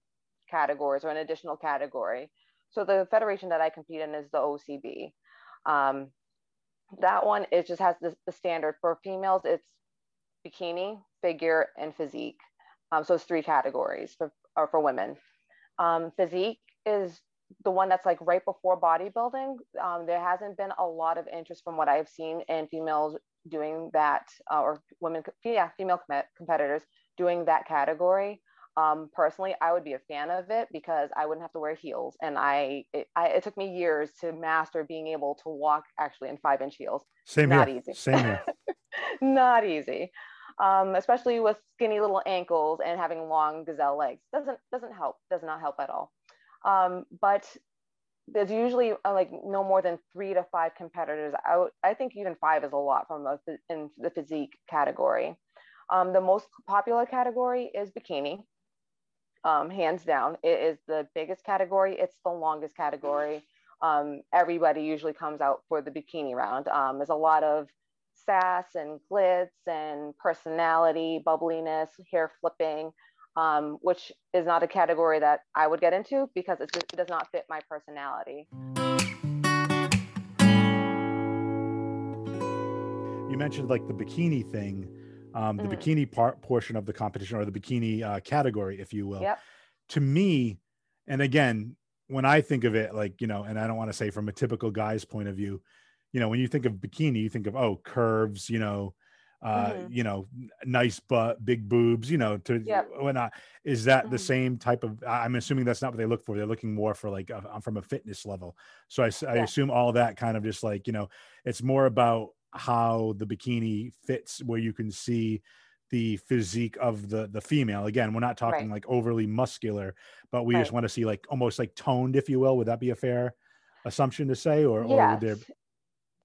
categories or an additional category. So the federation that I compete in is the OCB. Um, that one it just has the, the standard for females. It's bikini, figure, and physique. Um, so it's three categories for or for women. Um, physique is the one that's like right before bodybuilding, um, there hasn't been a lot of interest from what I've seen in females doing that, uh, or women, yeah, female com- competitors doing that category. Um, personally, I would be a fan of it because I wouldn't have to wear heels, and I it, I it, took me years to master being able to walk actually in five inch heels. Same Not here. easy. Same here. Not easy. Um, especially with skinny little ankles and having long gazelle legs doesn't doesn't help does not help at all um, but there's usually uh, like no more than three to five competitors out. I think even five is a lot from a, in the physique category. Um, the most popular category is bikini, um, hands down. It is the biggest category. It's the longest category. Um, everybody usually comes out for the bikini round. Um, there's a lot of sass and glitz and personality, bubbliness, hair flipping um, which is not a category that I would get into because just, it does not fit my personality. You mentioned like the bikini thing, um, the mm. bikini part portion of the competition or the bikini uh, category, if you will. Yep. To me, and again, when I think of it, like, you know, and I don't want to say from a typical guy's point of view, you know, when you think of bikini, you think of, oh, curves, you know, uh mm-hmm. you know nice butt big boobs you know to yep. whatnot is that mm-hmm. the same type of i'm assuming that's not what they look for they're looking more for like a, from a fitness level so i, I yeah. assume all that kind of just like you know it's more about how the bikini fits where you can see the physique of the the female again we're not talking right. like overly muscular but we right. just want to see like almost like toned if you will would that be a fair assumption to say or, yes. or would there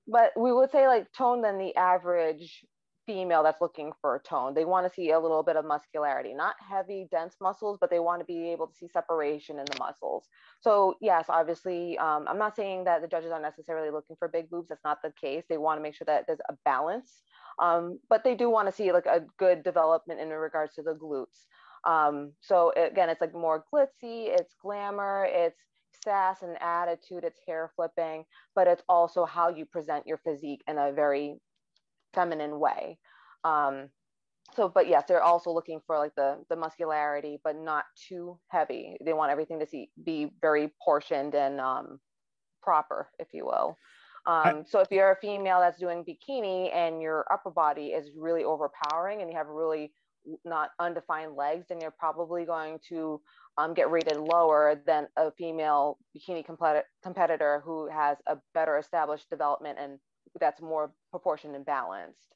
but we would say like toned than the average female that's looking for tone. They want to see a little bit of muscularity, not heavy, dense muscles, but they want to be able to see separation in the muscles. So, yes, obviously, um, I'm not saying that the judges are necessarily looking for big boobs. That's not the case. They want to make sure that there's a balance, um, but they do want to see like a good development in regards to the glutes. Um, so, again, it's like more glitzy, it's glamour, it's sass and attitude, it's hair flipping, but it's also how you present your physique in a very feminine way. Um, so, but yes, they're also looking for like the the muscularity, but not too heavy. They want everything to see be very portioned and um, proper, if you will. Um, so if you're a female that's doing bikini and your upper body is really overpowering and you have really not undefined legs, then you're probably going to um, get rated lower than a female bikini compet- competitor who has a better established development and that's more proportioned and balanced.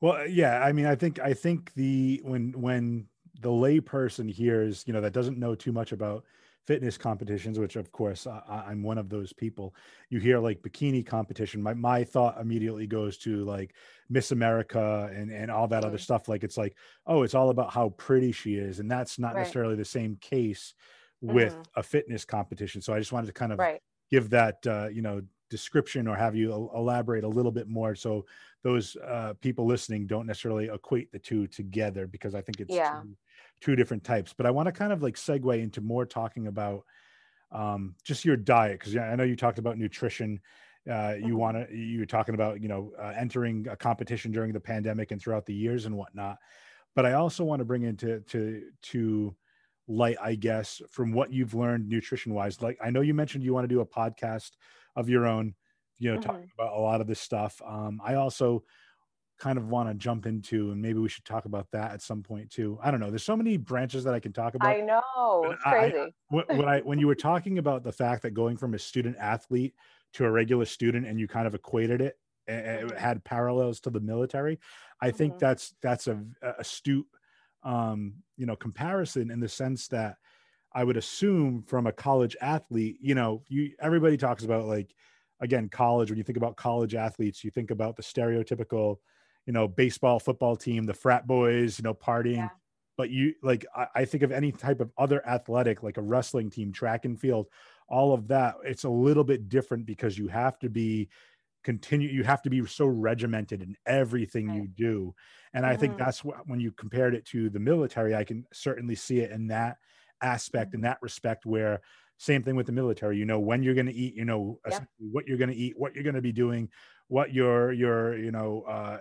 Well, yeah, I mean, I think I think the when when the layperson hears, you know, that doesn't know too much about fitness competitions, which of course I, am one of those people. You hear like bikini competition, my my thought immediately goes to like Miss America and and all that mm-hmm. other stuff. Like it's like, oh, it's all about how pretty she is, and that's not right. necessarily the same case with mm-hmm. a fitness competition. So I just wanted to kind of right. give that uh, you know description or have you elaborate a little bit more so those uh, people listening don't necessarily equate the two together because I think it's yeah. two, two different types. But I want to kind of like segue into more talking about um, just your diet because I know you talked about nutrition. Uh, you mm-hmm. want to you were talking about you know uh, entering a competition during the pandemic and throughout the years and whatnot. But I also want to bring into to to light, I guess, from what you've learned nutrition wise. Like I know you mentioned you want to do a podcast of your own, you know, mm-hmm. talking about a lot of this stuff. Um, I also kind of want to jump into, and maybe we should talk about that at some point too. I don't know. There's so many branches that I can talk about. I know it's crazy. I, when I when you were talking about the fact that going from a student athlete to a regular student, and you kind of equated it, it had parallels to the military. I mm-hmm. think that's that's a, a astute, um, you know, comparison in the sense that I would assume from a college athlete, you know, you everybody talks about like again college when you think about college athletes, you think about the stereotypical, you know, baseball, football team, the frat boys, you know, partying. Yeah. But you like I, I think of any type of other athletic, like a wrestling team, track and field, all of that, it's a little bit different because you have to be continue you have to be so regimented in everything right. you do and mm-hmm. i think mm-hmm. that's what when you compared it to the military i can certainly see it in that aspect in mm-hmm. that respect where same thing with the military you know when you're going to eat you know yeah. what you're going to eat what you're going to be doing what your your you know uh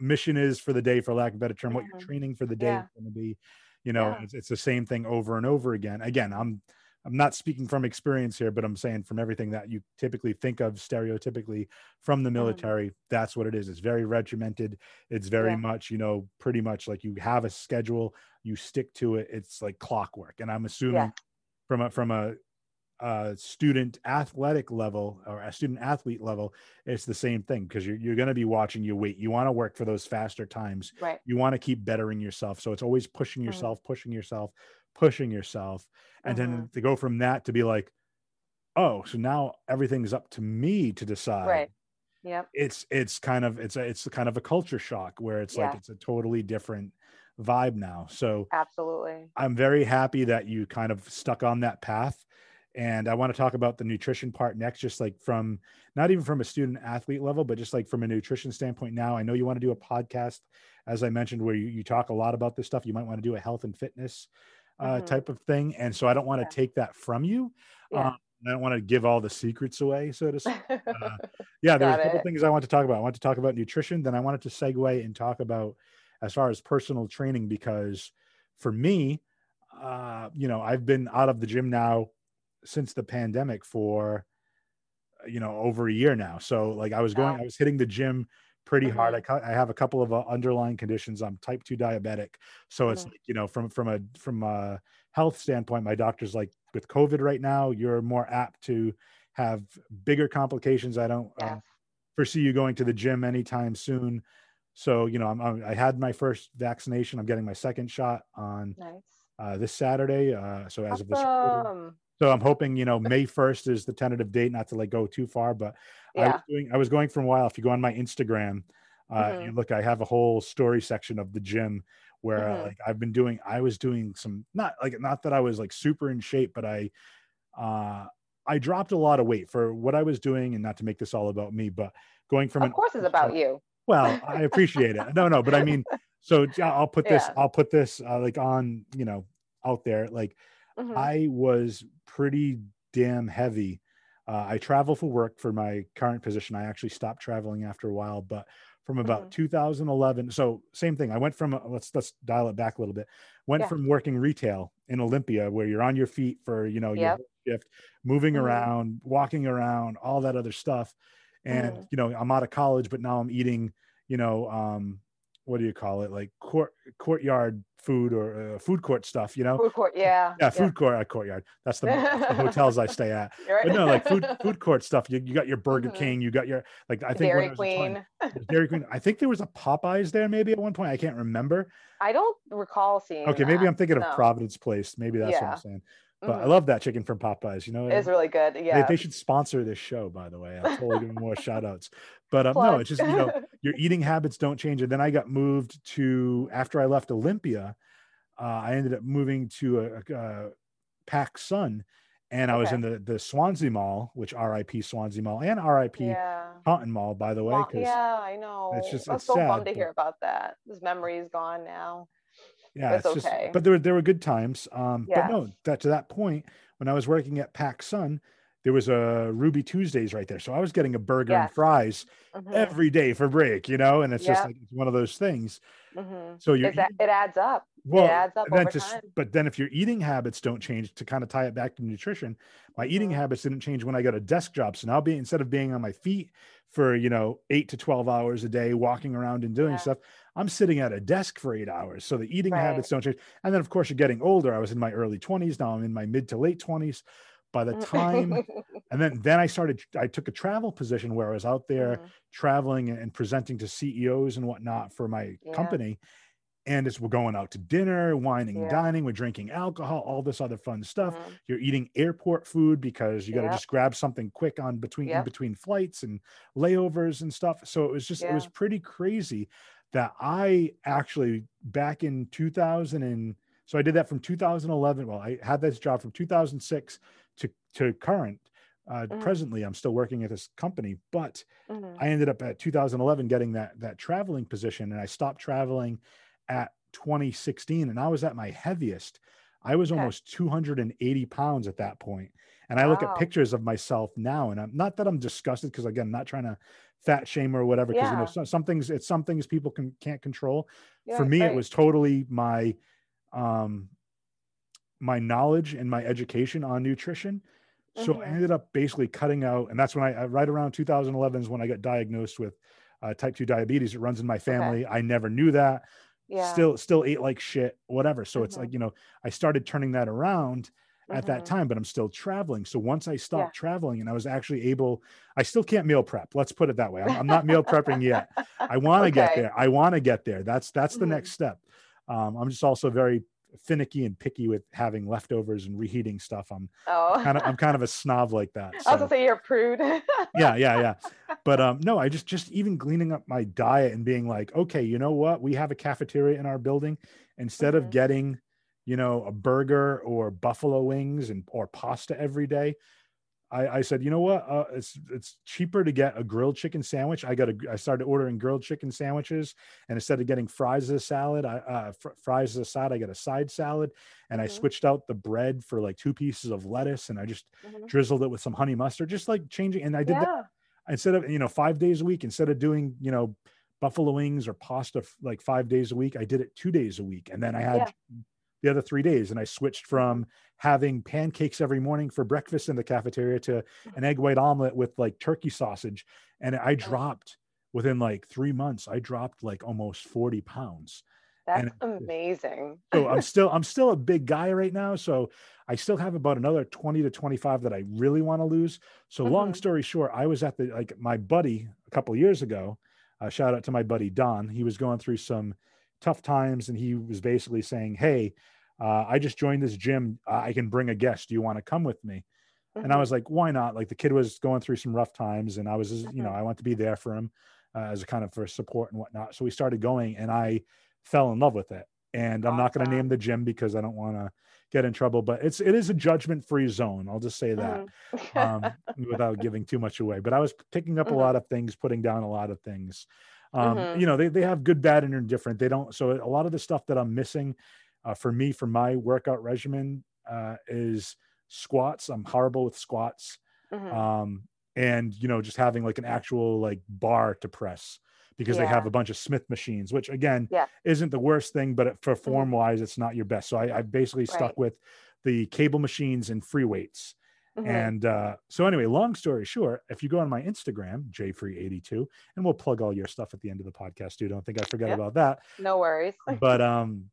mission is for the day for lack of a better term mm-hmm. what your mm-hmm. training for the day yeah. is going to be you know yeah. it's, it's the same thing over and over again again i'm i'm not speaking from experience here but i'm saying from everything that you typically think of stereotypically from the mm-hmm. military mm-hmm. that's what it is it's very regimented it's very much you know pretty much like you have a schedule you stick to it it's like clockwork and i'm assuming yeah. from a from a, a, student athletic level or a student athlete level it's the same thing because you're, you're going to be watching your weight you want to work for those faster times right you want to keep bettering yourself so it's always pushing mm-hmm. yourself mm-hmm. pushing yourself pushing yourself and mm-hmm. then to go from that to be like oh so now everything's up to me to decide right yeah it's it's kind of it's a it's kind of a culture shock where it's yeah. like it's a totally different vibe now. So absolutely. I'm very happy that you kind of stuck on that path. And I want to talk about the nutrition part next, just like from not even from a student athlete level, but just like from a nutrition standpoint now. I know you want to do a podcast, as I mentioned, where you, you talk a lot about this stuff. You might want to do a health and fitness uh, mm-hmm. type of thing. And so I don't want to yeah. take that from you. Yeah. Um, I don't want to give all the secrets away, so to speak. Uh, yeah, there's a couple it. things I want to talk about. I want to talk about nutrition. Then I wanted to segue and talk about as far as personal training because for me, uh, you know, I've been out of the gym now since the pandemic for you know over a year now. So like I was going, wow. I was hitting the gym pretty mm-hmm. hard. I, I have a couple of uh, underlying conditions. I'm type two diabetic, so mm-hmm. it's like, you know from from a from a health standpoint, my doctor's like with COVID right now, you're more apt to have bigger complications. I don't yeah. uh, foresee you going to the gym anytime soon. So, you know, I'm, I'm, i had my first vaccination. I'm getting my second shot on nice. uh, this Saturday. Uh, so as awesome. of this, so I'm hoping, you know, May 1st is the tentative date, not to like go too far, but yeah. I was doing, I was going for a while. If you go on my Instagram, uh, mm-hmm. you look, I have a whole story section of the gym where mm-hmm. like I've been doing, I was doing some, not like, not that I was like super in shape, but I, uh, I dropped a lot of weight for what I was doing and not to make this all about me, but going from, of course an, it's about you. Well, I appreciate it. No, no, but I mean, so I'll put this, yeah. I'll put this uh, like on, you know, out there. Like mm-hmm. I was pretty damn heavy. Uh, I travel for work for my current position. I actually stopped traveling after a while, but from about mm-hmm. 2011. So same thing. I went from uh, let's let's dial it back a little bit. Went yeah. from working retail in Olympia, where you're on your feet for you know yep. your shift, moving mm-hmm. around, walking around, all that other stuff, and mm. you know i'm out of college but now i'm eating you know um what do you call it like court courtyard food or uh, food court stuff you know food court yeah yeah food yeah. court uh, courtyard that's the, that's the, hotels i stay at right. but no like food food court stuff you, you got your burger mm-hmm. king you got your like i think dairy queen dairy queen i think there was a popeyes there maybe at one point i can't remember i don't recall seeing okay that. maybe i'm thinking no. of providence place maybe that's yeah. what i'm saying but mm-hmm. I love that chicken from Popeyes. You know, it's really good. Yeah, they, they, should sponsor this show. By the way, I'm totally giving more shout outs. But um, no, it's just you know your eating habits don't change. And then I got moved to after I left Olympia, uh, I ended up moving to a, a, a PacSun, and I was in the the Swansea Mall, which R.I.P. Swansea Mall and R.I.P. Yeah. Taunton Mall, by the way. Well, yeah, I know. it's just- it's so sad, bummed to hear about that. This memory is gone now. Yeah, It's it's, just. But there were there were good times. Um, Yeah. but no, that to that point when I was working at PacSun, there was a Ruby Tuesdays right there, so I was getting a burger and fries Mhm, every day for break, you know, and it's just like it's one of those things. mhm. So you're it adds up. Well, adds up over s- time. but then if your eating habits don't change to kind of tie it back to nutrition, my eating Mhm. habits didn't change when I got a desk job. So now being instead of being on my feet for you know eight to twelve hours a day, walking around and doing Yeah. stuff, I'm sitting at a desk for eight hours. So the eating Right. habits don't change. And then of course you're getting older. I was in my early 20s. Now I'm in my mid to late 20s. By the time and then then I started I took a travel position where I was out there Mhm, traveling and presenting to CEOs and whatnot for my Yeah. company. And it's we're going out to dinner, wining and Yeah. dining, we're drinking alcohol, all this other fun stuff. mhm. You're eating airport food because you got to Yep. just grab something quick on between in Yep. between flights and layovers and stuff. So it was just it was pretty crazy that I actually back in 2000 and so I did that from 2011. Well, I had this job from 2006 to to current. Uh, Mhm. Presently, I'm still working at this company, but Mhm. I ended up at 2011 getting that that traveling position, and I stopped traveling at 2016, and I was at my heaviest. I was Okay. almost 280 pounds at that point, and I look at pictures of myself now, and I'm not that I'm disgusted because again, I'm not trying to fat shame or whatever because you know some, some things it's some things people can can't control. Yeah, For me, right. it was totally my um my knowledge and my education on nutrition. So I Mhm. ended up basically cutting out, and that's when I I- right around 2011 is when I got diagnosed with uh, type 2 diabetes. It runs in my family. I never knew that. yeah. Still, still ate like shit, whatever. So it's Mhm. like you know, I started turning that around at that Mhm. time, but I'm still traveling. So once I stopped traveling and I was actually able, I still can't meal prep. Let's put it that way. I'm, I'm not meal prepping yet. I want to get there. I want to get there. That's that's the Mhm. next step. Um, I'm just also very finicky and picky with having leftovers and reheating stuff. I'm Oh, kind of I'm kind of a snob like that. I was gonna say you're a prude. yeah, yeah, yeah. But um, no, I just just even cleaning up my diet and being like, okay, you know what? We have a cafeteria in our building. Instead Mhm. of getting, you know, a burger or buffalo wings and or pasta every day, I, I said, you know what? Uh, it's it's cheaper to get a grilled chicken sandwich. I got a I started ordering grilled chicken sandwiches, and instead of getting fries as a salad, I uh, fr- fries as a side, I got a side salad, and I Mhm. switched out the bread for like two pieces of lettuce, and I just Mhm. drizzled it with some honey mustard, just like changing. And I did that instead of you know five days a week instead of doing you know buffalo wings or pasta like five days a week i did it two days a week and then i had Yeah. The other three days and i switched from having pancakes every morning for breakfast in the cafeteria to an egg white omelet with like turkey sausage and i dropped within like three months i dropped like almost 40 pounds That's and- amazing. so i'm still i'm still a big guy right now so i still have about another 20 to 25 that i really want to lose so long Mhm. story short i was at the like my buddy a couple years ago uh, shout out to my buddy don he was going through some tough times and he was basically saying hey uh, i just joined this gym. I can bring a guest. Do you want to come with me? And i Mhm. was like why not? Like the kid was going through some rough times and i was you know Mhm. i want to be there for him uh, as a kind of for support and whatnot. So we started going and i fell in love with it. And i'm not going to name the gym because i don't want to get in trouble but it's it is a judgment free zone i'll just say that Mhm. um, without giving too much away. But i was picking up a Mhm. lot of things putting down a lot of things um, Mhm. you know they, they have good bad and indifferent they don't so a lot of the stuff that i'm missing uh, for me for my workout regimen uh, is squats i'm horrible with squats Mhm. um, and you know just having like an actual like bar to press because they have a bunch of smith machines which again Yeah. isn't the worst thing but for form wise it's not your best so i, I basically stuck Right. with the cable machines and free weights Mhm. and uh, so anyway long story short if you go on my instagram jfree82 and we'll plug all your stuff at the end of the podcast too don't think i forget about that no worries. but um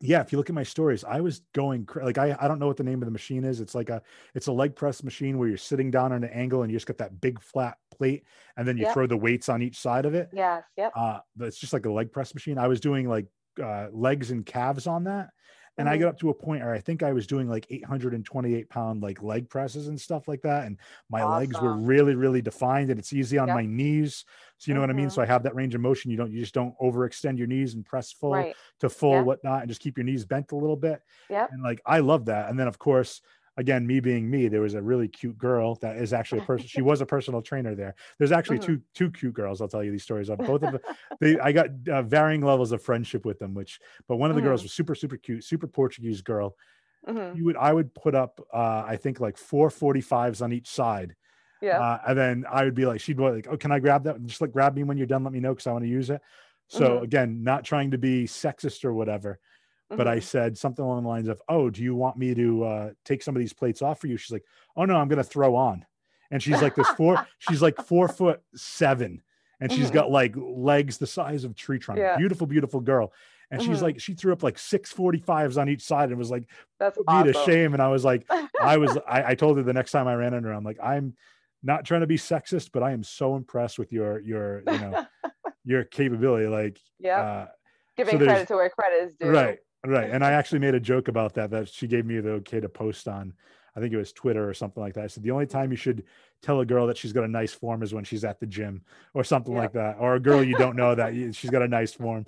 yeah if you look at my stories i was going cra- like I, I don't know what the name of the machine is it's like a it's a leg press machine where you're sitting down on an angle and you just got that big flat plate and then you Yep. throw the weights on each side of it Yes. Yep. uh but it's just like a leg press machine i was doing like uh legs and calves on that and i got up to a point where i think i was doing like 828 pound like leg presses and stuff like that and my legs were really really defined and it's easy on Yep. my knees so you know what i mean so mm-hmm. i have that range of motion you don't you just don't overextend your knees and press full Right. to full Yeah. whatnot and just keep your knees bent a little bit Yeah. and like i love that and then of course again, me being me, there was a really cute girl that is actually a person. she was a personal trainer there. There's actually mm-hmm. two two cute girls. I'll tell you these stories of both of them. They I got uh, varying levels of friendship with them. Which, but one of the mm-hmm. girls was super super cute, super Portuguese girl. Mm-hmm. You would I would put up uh, I think like four 45s on each side. Yeah. Uh, and then I would be like, she'd be like, oh, can I grab that? Just like grab me when you're done. Let me know because I want to use it. So mm-hmm. again, not trying to be sexist or whatever, but mm-hmm. I said something along the lines of, "Oh, do you want me to uh, take some of these plates off for you?" She's like, "Oh no, I'm going to throw on," and she's like this four, she's like four foot seven, and she's mm-hmm. got like legs the size of tree trunk. Yeah. Beautiful, beautiful girl. And she's mm-hmm. like, she threw up like six 45s on each side and was like, that's awesome. a shame. And I was like, I was, I, I told her the next time I ran into her, I'm like, I'm not trying to be sexist, but I am so impressed with your, your, you know, your capability. Like, yeah, uh, giving so credit to where credit is due. Right. Right. And I actually made a joke about that, that she gave me the okay to post on, I think it was Twitter or something like that. I said, the only time you should tell a girl that she's got a nice form is when she's at the gym or something yeah. like that. Or a girl you don't know that she's got a nice form.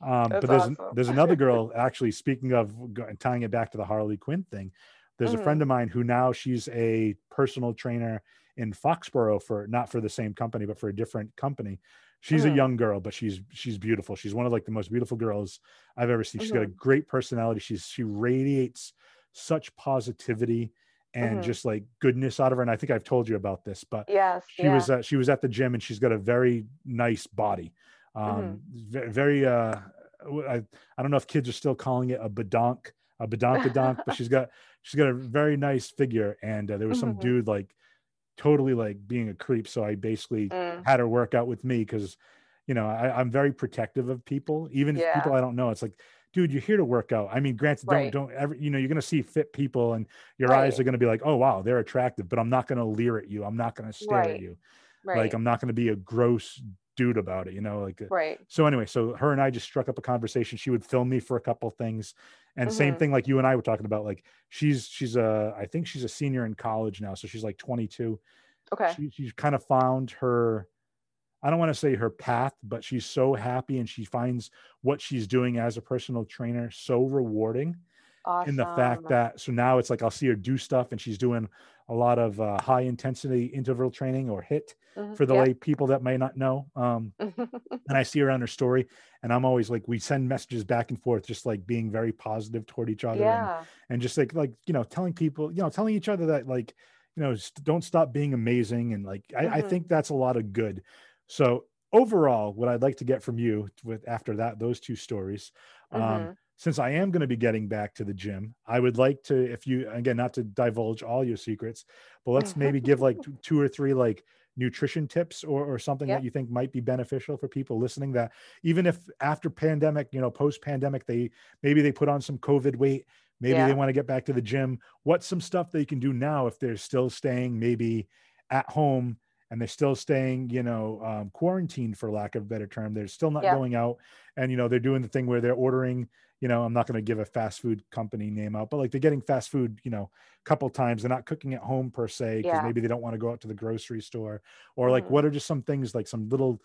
Um, but there's, awesome. there's another girl actually speaking of tying it back to the Harley Quinn thing. There's mm-hmm. a friend mm-hmm. of mine who now she's a personal trainer in Foxborough for not for the same company, but for a different company. She's mm-hmm. a young girl, but she's she's beautiful. She's one of like the most beautiful girls I've ever seen. She's mm-hmm. got a mm-hmm. great personality. She's she radiates such positivity and mm-hmm. just like goodness out of her. And I think I've told you about this, but yes, she yeah. was uh, she was at the gym and she's got a very nice body. Um, mm-hmm. very uh, I, I don't know if kids are still calling it a badonk, a badonkadonk, but she's got she's got a very nice figure. And uh, there was some mm-hmm. dude like totally like being a creep. So I basically mm. had her work out with me because, you know, I, am very protective of people, even yeah. people I don't know. It's like, dude, you're here to work out. I mean, granted, right. don't don't ever, you know, you're gonna see fit people and your right. eyes are gonna be like, oh wow, they're attractive, but I'm not gonna leer at you. I'm not gonna stare right. at you. Like I'm not gonna be a gross dude about it, you know, like uh, right. So anyway, so her and I just struck up a conversation. She would film me for a couple things, and mm-hmm. same thing like you and I were talking about. Like she's she's a I think she's a senior in college now, so she's like 22. Okay. She, she's kind of found her. I don't want to say her path, but she's so happy and she finds what she's doing as a personal trainer so rewarding. Awesome. In the fact that so now it's like I'll see her do stuff and she's doing a lot of uh, high intensity interval training or HIIT mm-hmm. for the yep. lay people that may not know. Um, and I see her on her story, and I'm always like, we send messages back and forth, just like being very positive toward each other, yeah. and, and just like like you know, telling people, you know, telling each other that like you know, don't stop being amazing, and like mm-hmm. I, I think that's a lot of good. So overall, what I'd like to get from you with after that those two stories. Um, mm-hmm. Since I am going to be getting back to the gym, I would like to, if you, again, not to divulge all your secrets, but let's maybe give like two or three like nutrition tips or, or something that you think might be beneficial for people listening that even if after pandemic, you know, post pandemic, they maybe they put on some COVID weight, maybe yeah. they want to get back to the gym. What's some stuff they can do now if they're still staying maybe at home and they're still staying, you know, um, quarantined for lack of a better term. They're still not yeah. going out and, you know, they're doing the thing where they're ordering you know, I'm not going to give a fast food company name out, but like they're getting fast food, you know, a couple times. They're not cooking at home per se because yeah. maybe they don't want to go out to the grocery store. Or like, mm. what are just some things like some little,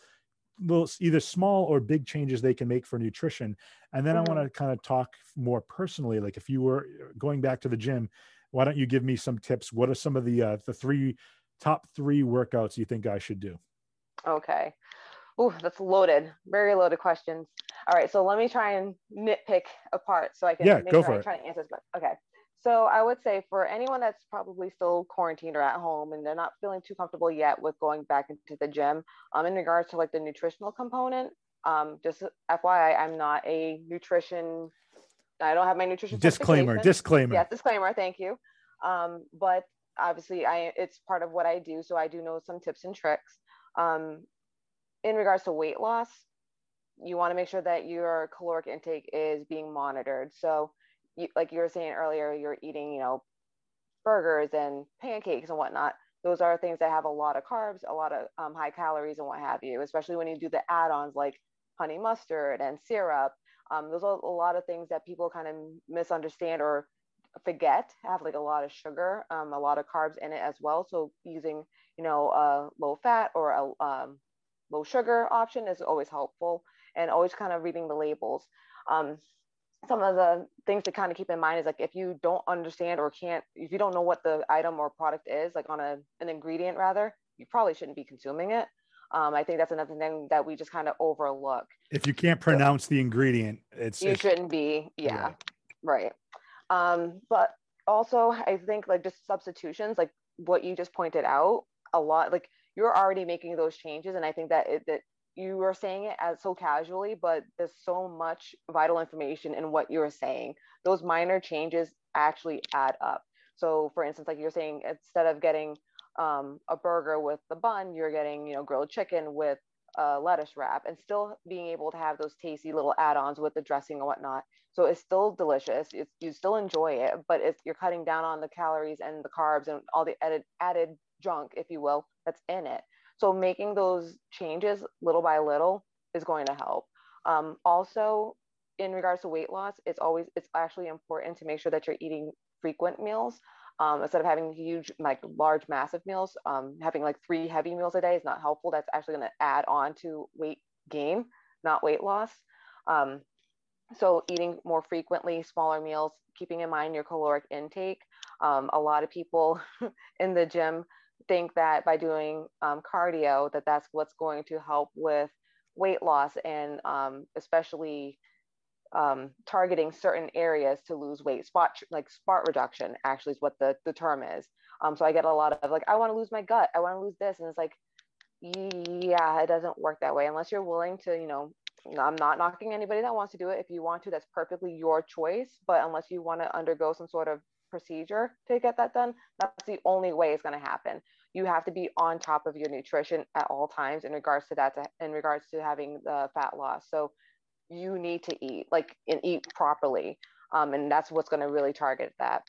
little either small or big changes they can make for nutrition? And then mm. I want to mm-hmm. kind of talk more personally. Like if you were going back to the gym, why don't you give me some tips? What are some of the uh, the three top three workouts you think I should do? Okay. Oh, that's loaded. Very loaded questions. All right, so let me try and nitpick apart so I can yeah, make go sure for I try to answer this. But Okay. So I would say for anyone that's probably still quarantined or at home and they're not feeling too comfortable yet with going back into the gym, um, in regards to like the nutritional component, um, just FYI, I'm not a nutrition. I don't have my nutrition disclaimer. Disclaimer. Yes, disclaimer. Thank you. Um, but obviously, I it's part of what I do, so I do know some tips and tricks. Um, in regards to weight loss, you want to make sure that your caloric intake is being monitored. So, you, like you were saying earlier, you're eating, you know, burgers and pancakes and whatnot. Those are things that have a lot of carbs, a lot of um, high calories, and what have you. Especially when you do the add-ons like honey mustard and syrup. Um, those are a lot of things that people kind of misunderstand or forget have like a lot of sugar, um, a lot of carbs in it as well. So using, you know, a low fat or a um, low sugar option is always helpful and always kind of reading the labels. Um, some of the things to kind of keep in mind is like if you don't understand or can't if you don't know what the item or product is like on a an ingredient rather you probably shouldn't be consuming it. Um, i think that's another thing that we just kind of overlook. If you can't pronounce so, the ingredient it's you it's, shouldn't be yeah, right. Um, but also i think like just substitutions like what you just pointed out a lot like you're already making those changes and i think that it, that you are saying it as so casually, but there's so much vital information in what you're saying. Those minor changes actually add up. So, for instance, like you're saying, instead of getting um, a burger with the bun, you're getting, you know, grilled chicken with a lettuce wrap, and still being able to have those tasty little add-ons with the dressing and whatnot. So it's still delicious. It's, you still enjoy it, but it's, you're cutting down on the calories and the carbs and all the added added junk, if you will, that's in it. So making those changes little by little is going to help. Um, also, in regards to weight loss, it's always it's actually important to make sure that you're eating frequent meals um, instead of having huge like large massive meals. Um, having like three heavy meals a day is not helpful. That's actually going to add on to weight gain, not weight loss. Um, so eating more frequently, smaller meals, keeping in mind your caloric intake. Um, a lot of people in the gym think that by doing um, cardio that that's what's going to help with weight loss and um, especially um, targeting certain areas to lose weight. Spot like spot reduction actually is what the, the term is. Um, so i get a lot of like i want to lose my gut. I want to lose this. And it's like yeah it doesn't work that way. Unless you're willing to you know i'm not knocking anybody that wants to do it. If you want to that's perfectly your choice. But unless you want to undergo some sort of procedure to get that done, that's the only way it's going to happen. You have to be on top of your nutrition at all times in regards to that, to, in regards to having the fat loss. So you need to eat, like, and eat properly. Um, and that's what's going to really target that.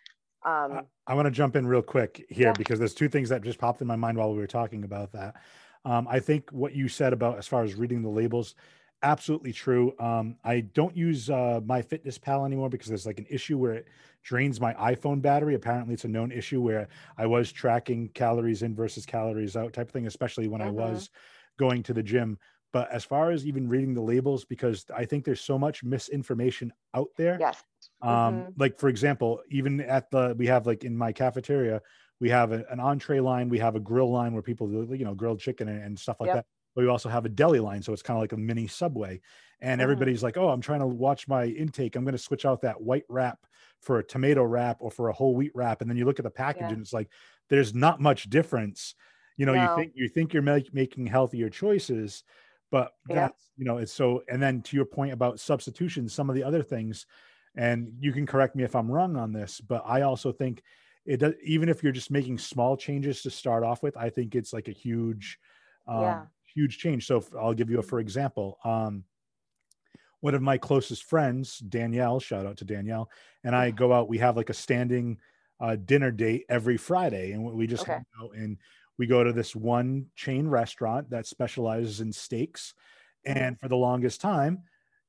Um, I, I want to jump in real quick here yeah. because there's two things that just popped in my mind while we were talking about that. Um, I think what you said about as far as reading the labels, absolutely true. Um, I don't use uh, MyFitnessPal anymore because there's like an issue where it drains my iPhone battery. Apparently, it's a known issue where I was tracking calories in versus calories out type of thing, especially when mm-hmm. I was going to the gym. But as far as even reading the labels, because I think there's so much misinformation out there. Yes. Um, mm-hmm. Like for example, even at the we have like in my cafeteria, we have a, an entree line, we have a grill line where people you know grilled chicken and, and stuff like yep. that but we also have a deli line so it's kind of like a mini subway and mm-hmm. everybody's like oh i'm trying to watch my intake i'm going to switch out that white wrap for a tomato wrap or for a whole wheat wrap and then you look at the package yeah. and it's like there's not much difference you know no. you think you think you're make, making healthier choices but yeah. that's you know it's so and then to your point about substitution some of the other things and you can correct me if i'm wrong on this but i also think it does even if you're just making small changes to start off with i think it's like a huge um, yeah huge change. So I'll give you a for example. Um, one of my closest friends, Danielle, shout out to Danielle, and I go out. We have like a standing uh, dinner date every Friday, and we just okay. go and we go to this one chain restaurant that specializes in steaks. And for the longest time,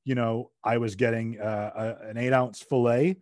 you know, I was getting uh, a, an eight ounce fillet,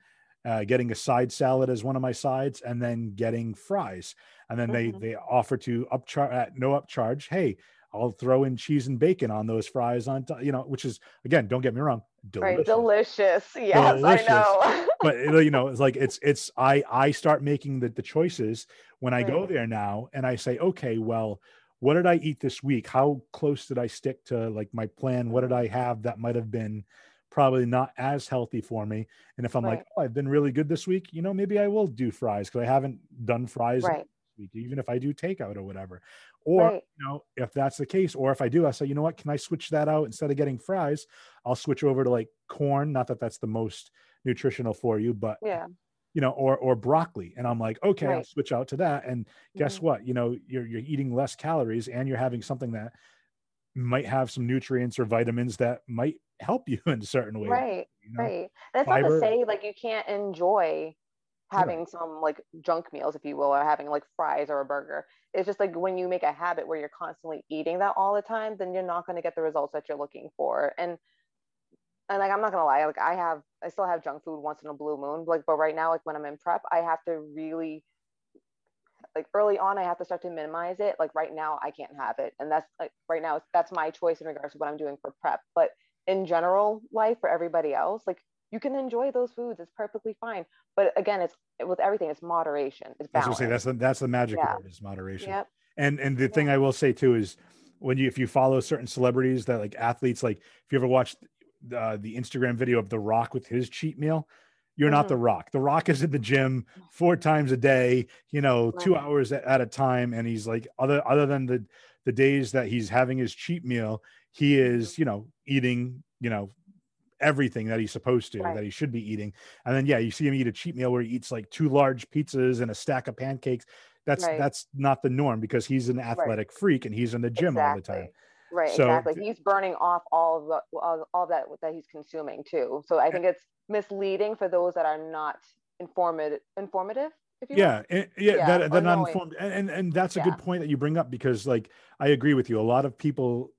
uh, getting a side salad as one of my sides, and then getting fries. And then mm-hmm. they they offer to upcharge at no upcharge. Hey, I'll throw in cheese and bacon on those fries on top, you know, which is again, don't get me wrong, delicious. Right, delicious. Yes, delicious. I know. but you know, it's like it's it's I I start making the the choices when I right. go there now and I say, okay, well, what did I eat this week? How close did I stick to like my plan? What did I have that might have been probably not as healthy for me? And if I'm right. like, oh, I've been really good this week, you know, maybe I will do fries because I haven't done fries right. Week, even if I do takeout or whatever. Or, right. you know, if that's the case, or if I do, I say, you know what, can I switch that out instead of getting fries? I'll switch over to like corn. Not that that's the most nutritional for you, but yeah, you know, or or broccoli. And I'm like, okay, right. I'll switch out to that. And guess mm-hmm. what? You know, you're you're eating less calories and you're having something that might have some nutrients or vitamins that might help you in certain ways. Right. You know? Right. That's Fiber. not to say like you can't enjoy having yeah. some like junk meals, if you will, or having like fries or a burger. It's just like when you make a habit where you're constantly eating that all the time, then you're not going to get the results that you're looking for. And and like I'm not gonna lie, like I have I still have junk food once in a blue moon. Like, but right now, like when I'm in prep, I have to really like early on I have to start to minimize it. Like right now I can't have it. And that's like right now that's my choice in regards to what I'm doing for prep. But in general life for everybody else, like you can enjoy those foods. It's perfectly fine. But again, it's with everything, it's moderation. It's balance. Say, that's the, that's the magic yeah. word is moderation. Yep. And and the thing I will say too is when you if you follow certain celebrities that like athletes, like if you ever watched uh, the Instagram video of The Rock with his cheat meal, you're mm-hmm. not The Rock. The Rock is in the gym four times a day, you know, right. two hours at a time, and he's like other other than the the days that he's having his cheat meal, he is mm-hmm. you know eating you know everything that he's supposed to right. that he should be eating and then yeah you see him eat a cheat meal where he eats like two large pizzas and a stack of pancakes that's right. that's not the norm because he's an athletic right. freak and he's in the gym exactly. all the time right so, exactly he's burning off all of the all, all that that he's consuming too so i eh think it's misleading for those that are not informative informative yeah, and, yeah, yeah, that, that uninformed, and, and and that's a yeah. good point that you bring up because, like, I agree with you. A lot of people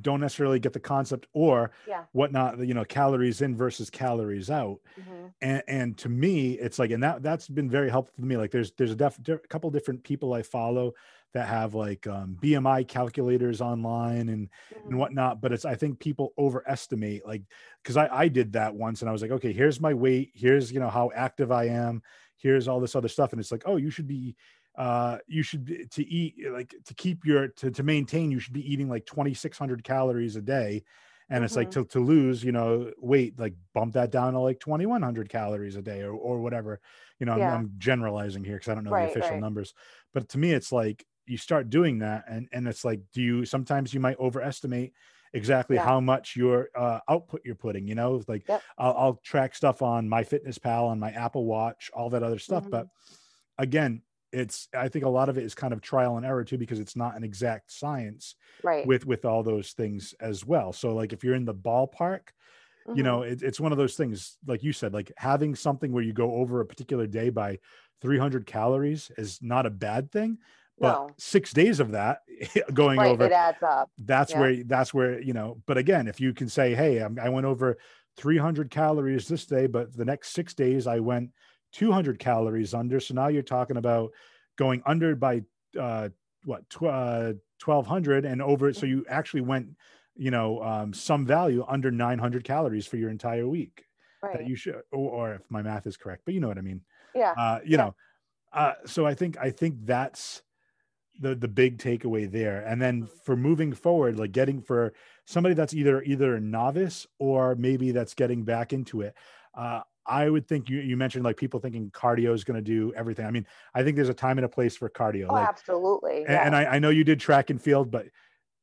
don't necessarily get the concept or yeah. whatnot. You know, calories in versus calories out, mm-hmm. and and to me, it's like, and that that's been very helpful to me. Like, there's there's a, def, a couple different people I follow that have like um, BMI calculators online and mm-hmm. and whatnot. But it's I think people overestimate like because I I did that once and I was like, okay, here's my weight, here's you know how active I am here's all this other stuff and it's like oh you should be uh you should be, to eat like to keep your to, to maintain you should be eating like 2600 calories a day and mm-hmm. it's like mm-hmm. to, to lose you know weight like bump that down to like 2100 calories a day or, or whatever you know yeah. I'm, I'm, generalizing here because i don't know right, the official right. numbers but to me it's like you start doing that and and it's like do you sometimes you might overestimate exactly yeah. how much your uh, output you're putting. You know, like yep. I'll, I'll, track stuff on MyFitnessPal, on my Apple Watch, all that other stuff. Mm-hmm. But again, it's I think a lot of it is kind of trial and error too, because it's not an exact science right. with with all those things as well. So like if you're in the ballpark. Mm-hmm. You know, it, it's one of those things, like you said, like having something where you go over a particular day by 300 calories is not a bad thing but no. six days of that going right, over it adds up that's yeah. where that's where you know but again if you can say hey I'm, i went over 300 calories this day but the next six days i went 200 calories under so now you're talking about going under by uh what tw- uh, 1200 and over so you actually went you know um, some value under 900 calories for your entire week right. that you should or, or, if my math is correct but you know what i mean yeah uh, you yeah. know uh, so i think i think that's the the big takeaway there. And then mm-hmm. for moving forward like getting for somebody that's either either a novice or maybe that's getting back into it uh, i would think you, you mentioned like people thinking cardio is going to do everything. I mean i think there's a time and a place for cardio oh, like, absolutely. and, yeah. and I, I know you did track and field but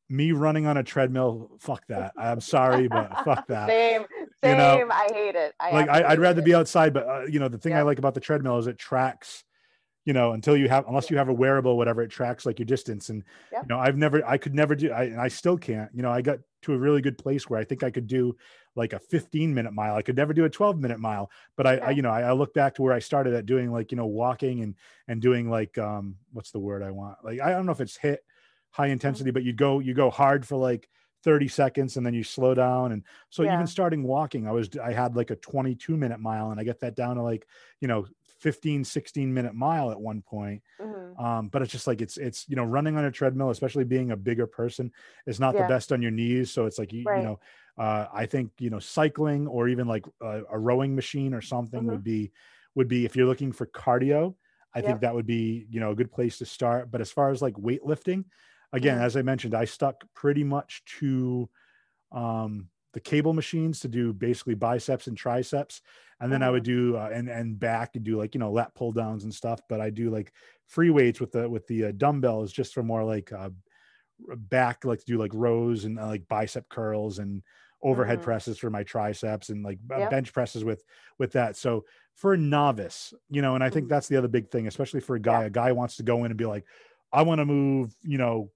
me running on a treadmill fuck that. I'm sorry but fuck that. Same same you know, i hate it. I like I, would rather be outside but uh, you know the thing yeah. i like about the treadmill is it tracks you know until you have unless you have a wearable whatever it tracks like your distance. And you know i've never i could never do i and i still can't. You know i got to a really good place where i think i could do like a 15 minute mile. I could never do a 12 minute mile. But I, I you know I, I, look back to where i started at doing like you know walking and and doing like um what's the word i want? Like i don't know if it's HIIT high mm-hmm. intensity but you go you go hard for like 30 seconds and then you slow down. And so yeah. even starting walking i was i had like a 22 minute mile and i get that down to like you know 15 16 minute mile at one point mm-hmm. um, but it's just like it's it's you know running on a treadmill especially being a bigger person is not yeah. the best on your knees so it's like you, right. you know uh, i think you know cycling or even like a, a rowing machine or something mm-hmm. would be would be if you're looking for cardio i yep. think that would be you know a good place to start but as far as like weightlifting again mm-hmm. as i mentioned i stuck pretty much to um the cable machines to do basically biceps and triceps and then i would mm-hmm. do uh, and and back and do like you know lat pull downs and stuff but i do like free weights with the with the uh, dumbbells just for more like uh back like to do like rows and uh, like bicep curls and overhead mm-hmm. presses for my triceps and like yep. bench presses with with that so for a novice you know and i think mm-hmm. that's the other big thing especially for a guy yeah. a guy wants to go in and be like i want to move you know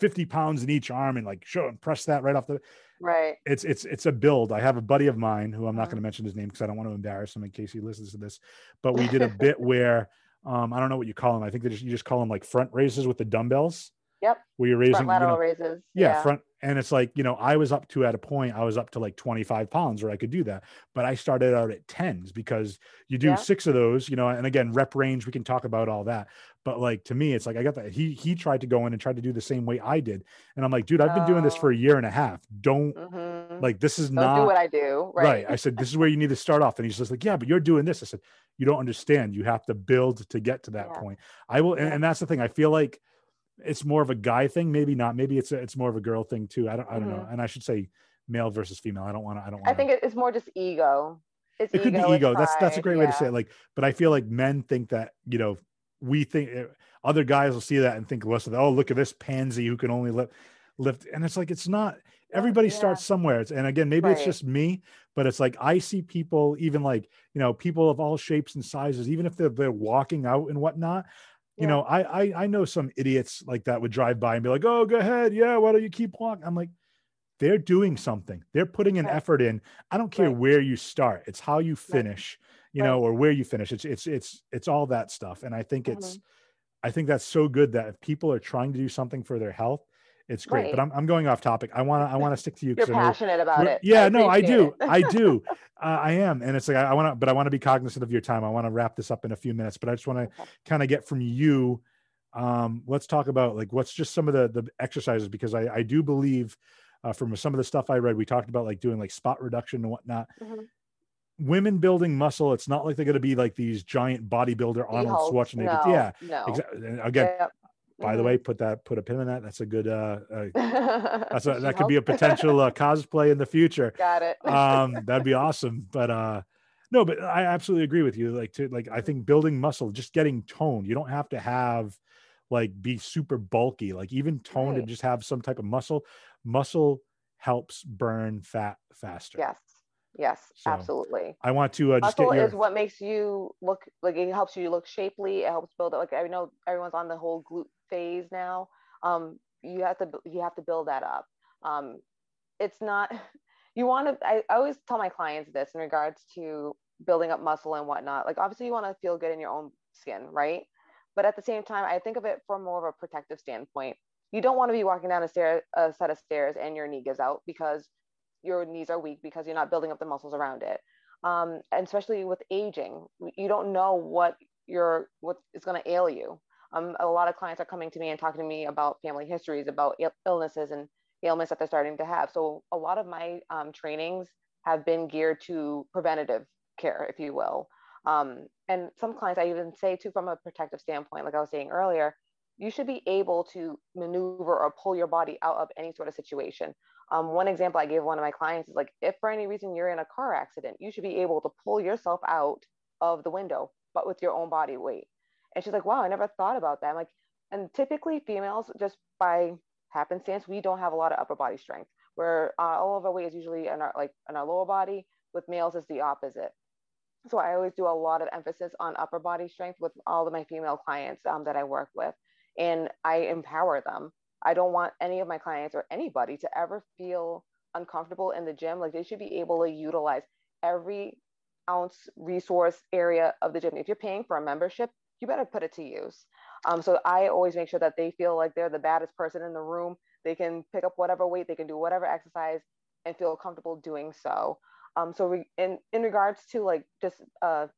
50 pounds in each arm and like show and press that right off the right. It's it's it's a build. I have a buddy of mine who i'm not mm-hmm. going to mention his name because i don't want to embarrass him in case he listens to this but we did a bit where um i don't know what you call him i think they just you just call them like front raises with the dumbbells Yep. Where you're raising front lateral you know, raises. yeah, Yeah. front and it's like you know i was up to at a point i was up to like 25 pounds where i could do that but i started out at 10s because you do Yeah. six of those you know and again rep range we can talk about all that but like to me it's like i got that he he tried to go in and tried to do the same way i did and i'm like dude i've been doing this Oh. for a year and a half don't Mhm. like this is Don't not do what I do. right. Right. I said, this is where you need to start off. And he's just like, yeah, but you're doing this. I said, you don't understand. You have to build to get to that Yeah. point. I will. And, and that's the thing. I feel like it's more of a guy thing. Maybe not. Maybe it's, a, it's more of a girl thing too. I don't, I don't know. And I should say male versus female. I don't want to, I don't want Mm-hmm. I think it's more just ego. It's it could be ego. That's, that's a great way to say it. Like, but I feel like men think that, you know, we think eh, other guys will see that and think less of, oh, look at this pansy who can only lift, lift. And it's like, it's not, everybody yeah. starts somewhere. It's, and again, maybe it's just me, but it's like I see people, even like you know, people of all shapes and sizes, even if they're they're walking out and whatnot. You Yeah. know, I, I I know some idiots like that would drive by and be like, "Oh, go ahead, yeah, why don't you keep walking?" I'm like, they're doing something. They're putting an Right. effort in. I don't care Right. where you start. It's how you finish, you know, Right. or where you finish. It's it's it's it's all that stuff. And I think it's Mhm. I think that's so good that if people are trying to do something for their health, it's great. But I'm I'm going off topic. I want to I want to stick to you You're I passionate about it. Yeah, no, I do. I do. Uh, I am. And it's like, I, I want to, but I want to be cognizant of your time. I want to wrap this up in a few minutes, but I just want to Okay. kind of get from you. Um, let's talk about like, what's just some of the, the exercises, because I, I do believe uh, from some of the stuff I read, we talked about like doing like spot reduction and whatnot. Mhm. Women building muscle. It's not like they're going to be like these giant bodybuilder Arnold Schwarzenegger. no, Yeah. No. Exactly. Again, Yep. By the Mhm. way, put that, put a pin in that. That's a good, uh, uh that's a, that could be a potential uh, cosplay in the future Got it. um that'd be awesome but uh no but i absolutely agree with you like to like i think building muscle just getting toned you don't have to have like be super bulky like even toned and just have some type of muscle muscle helps burn fat faster yes. Yes. So, absolutely. i want to uh, just Muscle get your is what makes you look like it helps you look shapely. It helps build it. Like I know everyone's on the whole glute phase now. Um, you have to you have to build that up. Um, it's not you want to. I, I always tell my clients this in regards to building up muscle and whatnot. Like obviously you want to feel good in your own skin, right? But at the same time, I think of it from more of a protective standpoint. You don't want to be walking down a stair a set of stairs and your knee gives out because your knees are weak because you're not building up the muscles around it um, and especially with aging, you don't know what your what is going to ail you. Um, a lot of clients are coming to me and talking to me about family histories, about il- illnesses and ailments that they're starting to have. So a lot of my um, trainings have been geared to preventative care, if you will. Um, and some clients I even say too, from a protective standpoint, like I was saying earlier, you should be able to maneuver or pull your body out of any sort of situation. Um, one example I gave one of my clients is like, if for any reason you're in a car accident, you should be able to pull yourself out of the window, but with your own body weight. And she's like, wow, I never thought about that. I'm like, and typically females, just by happenstance, we don't have a lot of upper body strength. Where uh, all of our weight is usually in our like in our lower body. With males, it's the opposite. So I always do a lot of emphasis on upper body strength with all of my female clients um, that I work with, and I empower them. I don't want any of my clients or anybody to ever feel uncomfortable in the gym. Like they should be able to utilize every ounce resource area of the gym. If you're paying for a membership, you better put it to use. Um, so I always make sure that they feel like they're the baddest person in the room. They can pick up whatever weight, they can do whatever exercise, and feel comfortable doing so. Um, so re- in in regards to like just a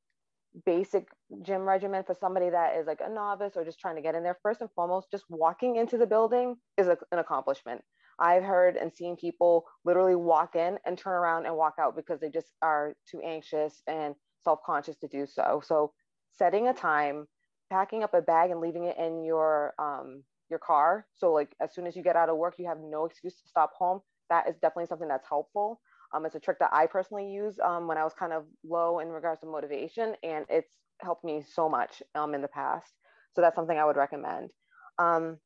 basic gym regimen for somebody that is like a novice or just trying to get in there, first and foremost, just walking into the building is a, an accomplishment. I've heard and seen people literally walk in and turn around and walk out because they just are too anxious and self-conscious to do so. So setting a time, packing up a bag and leaving it in your um, your car. So like as soon as you get out of work, you have no excuse to stop home. That is definitely something that's helpful. Um, it's a trick that I personally use um, when I was kind of low in regards to motivation, and it's helped me so much um, in the past. So that's something I would recommend. Um,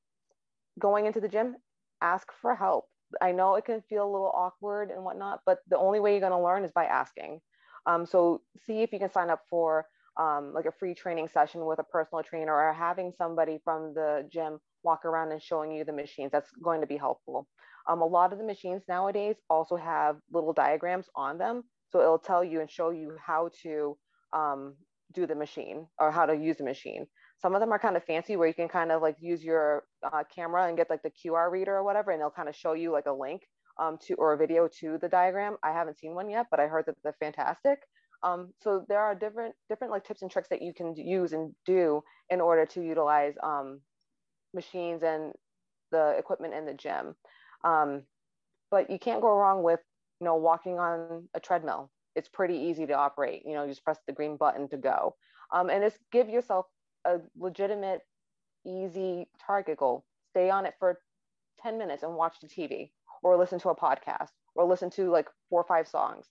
going into the gym, ask for help. I know it can feel a little awkward and whatnot, but the only way you're going to learn is by asking. Um, so see if you can sign up for um, like a free training session with a personal trainer or having somebody from the gym walk around and showing you the machines. That's going to be helpful. Um, a lot of the machines nowadays also have little diagrams on them. So it'll tell you and show you how to um, do the machine or how to use the machine. Some of them are kind of fancy where you can kind of like use your uh, camera and get like the QR reader or whatever, and they'll kind of show you like a link um, to or a video to the diagram. I haven't seen one yet, but I heard that they're fantastic. Um, so there are different different like tips and tricks that you can use and do in order to utilize um, machines and the equipment in the gym. Um, but you can't go wrong with you know walking on a treadmill. It's pretty easy to operate. You know, you just press the green button to go, um, and just give yourself a legitimate, easy target goal. Stay on it for 10 minutes and watch the TV, or listen to a podcast, or listen to like four or five songs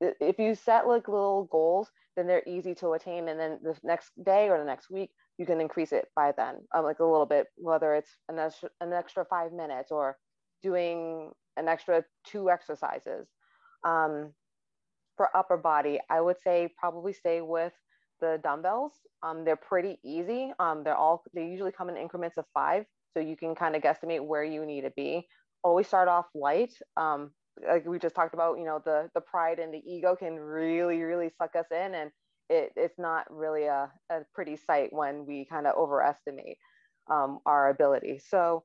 if you set like little goals, then they're easy to attain. And then the next day or the next week, you can increase it by then, um, like a little bit, whether it's an extra, an extra five minutes or doing an extra two exercises. Um, for upper body, I would say probably stay with the dumbbells. Um, they're pretty easy. Um, they're all, they usually come in increments of five. So you can kind of guesstimate where you need to be. Always start off light. Um, like we just talked about, you know, the the pride and the ego can really, really suck us in, and it, it's not really a, a pretty sight when we kind of overestimate um, our ability. So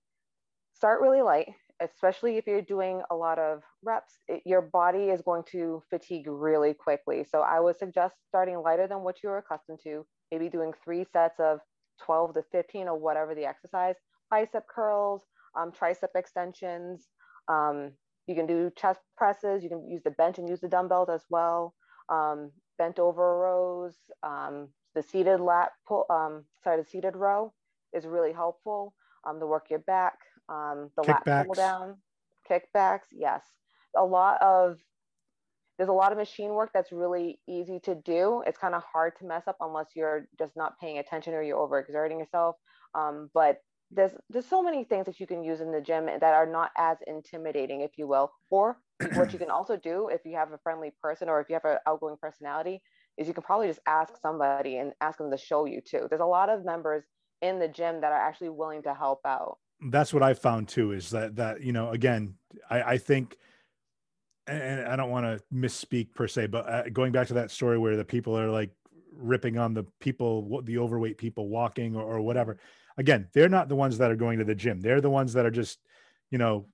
start really light, especially if you're doing a lot of reps. It, your body is going to fatigue really quickly. So I would suggest starting lighter than what you're accustomed to. Maybe doing three sets of 12 to 15 or whatever the exercise. Bicep curls, um, tricep extensions. Um, you can do chest presses. You can use the bench and use the dumbbells as well. Um, bent over rows. Um, the seated lat pull, um, sorry, the seated row is really helpful um, to work your back. Um, the kickbacks. lat pull down, kickbacks. Yes, a lot of there's a lot of machine work that's really easy to do. It's kind of hard to mess up unless you're just not paying attention or you're overexerting yourself. Um, but there's there's so many things that you can use in the gym that are not as intimidating if you will or what you can also do if you have a friendly person or if you have an outgoing personality is you can probably just ask somebody and ask them to show you too. There's a lot of members in the gym that are actually willing to help out. That's what i found too is that that you know again i i think and i don't want to misspeak per se but uh, going back to that story where the people are like ripping on the people the overweight people walking or, or whatever again, they're not the ones that are going to the gym. They're the ones that are just, you know,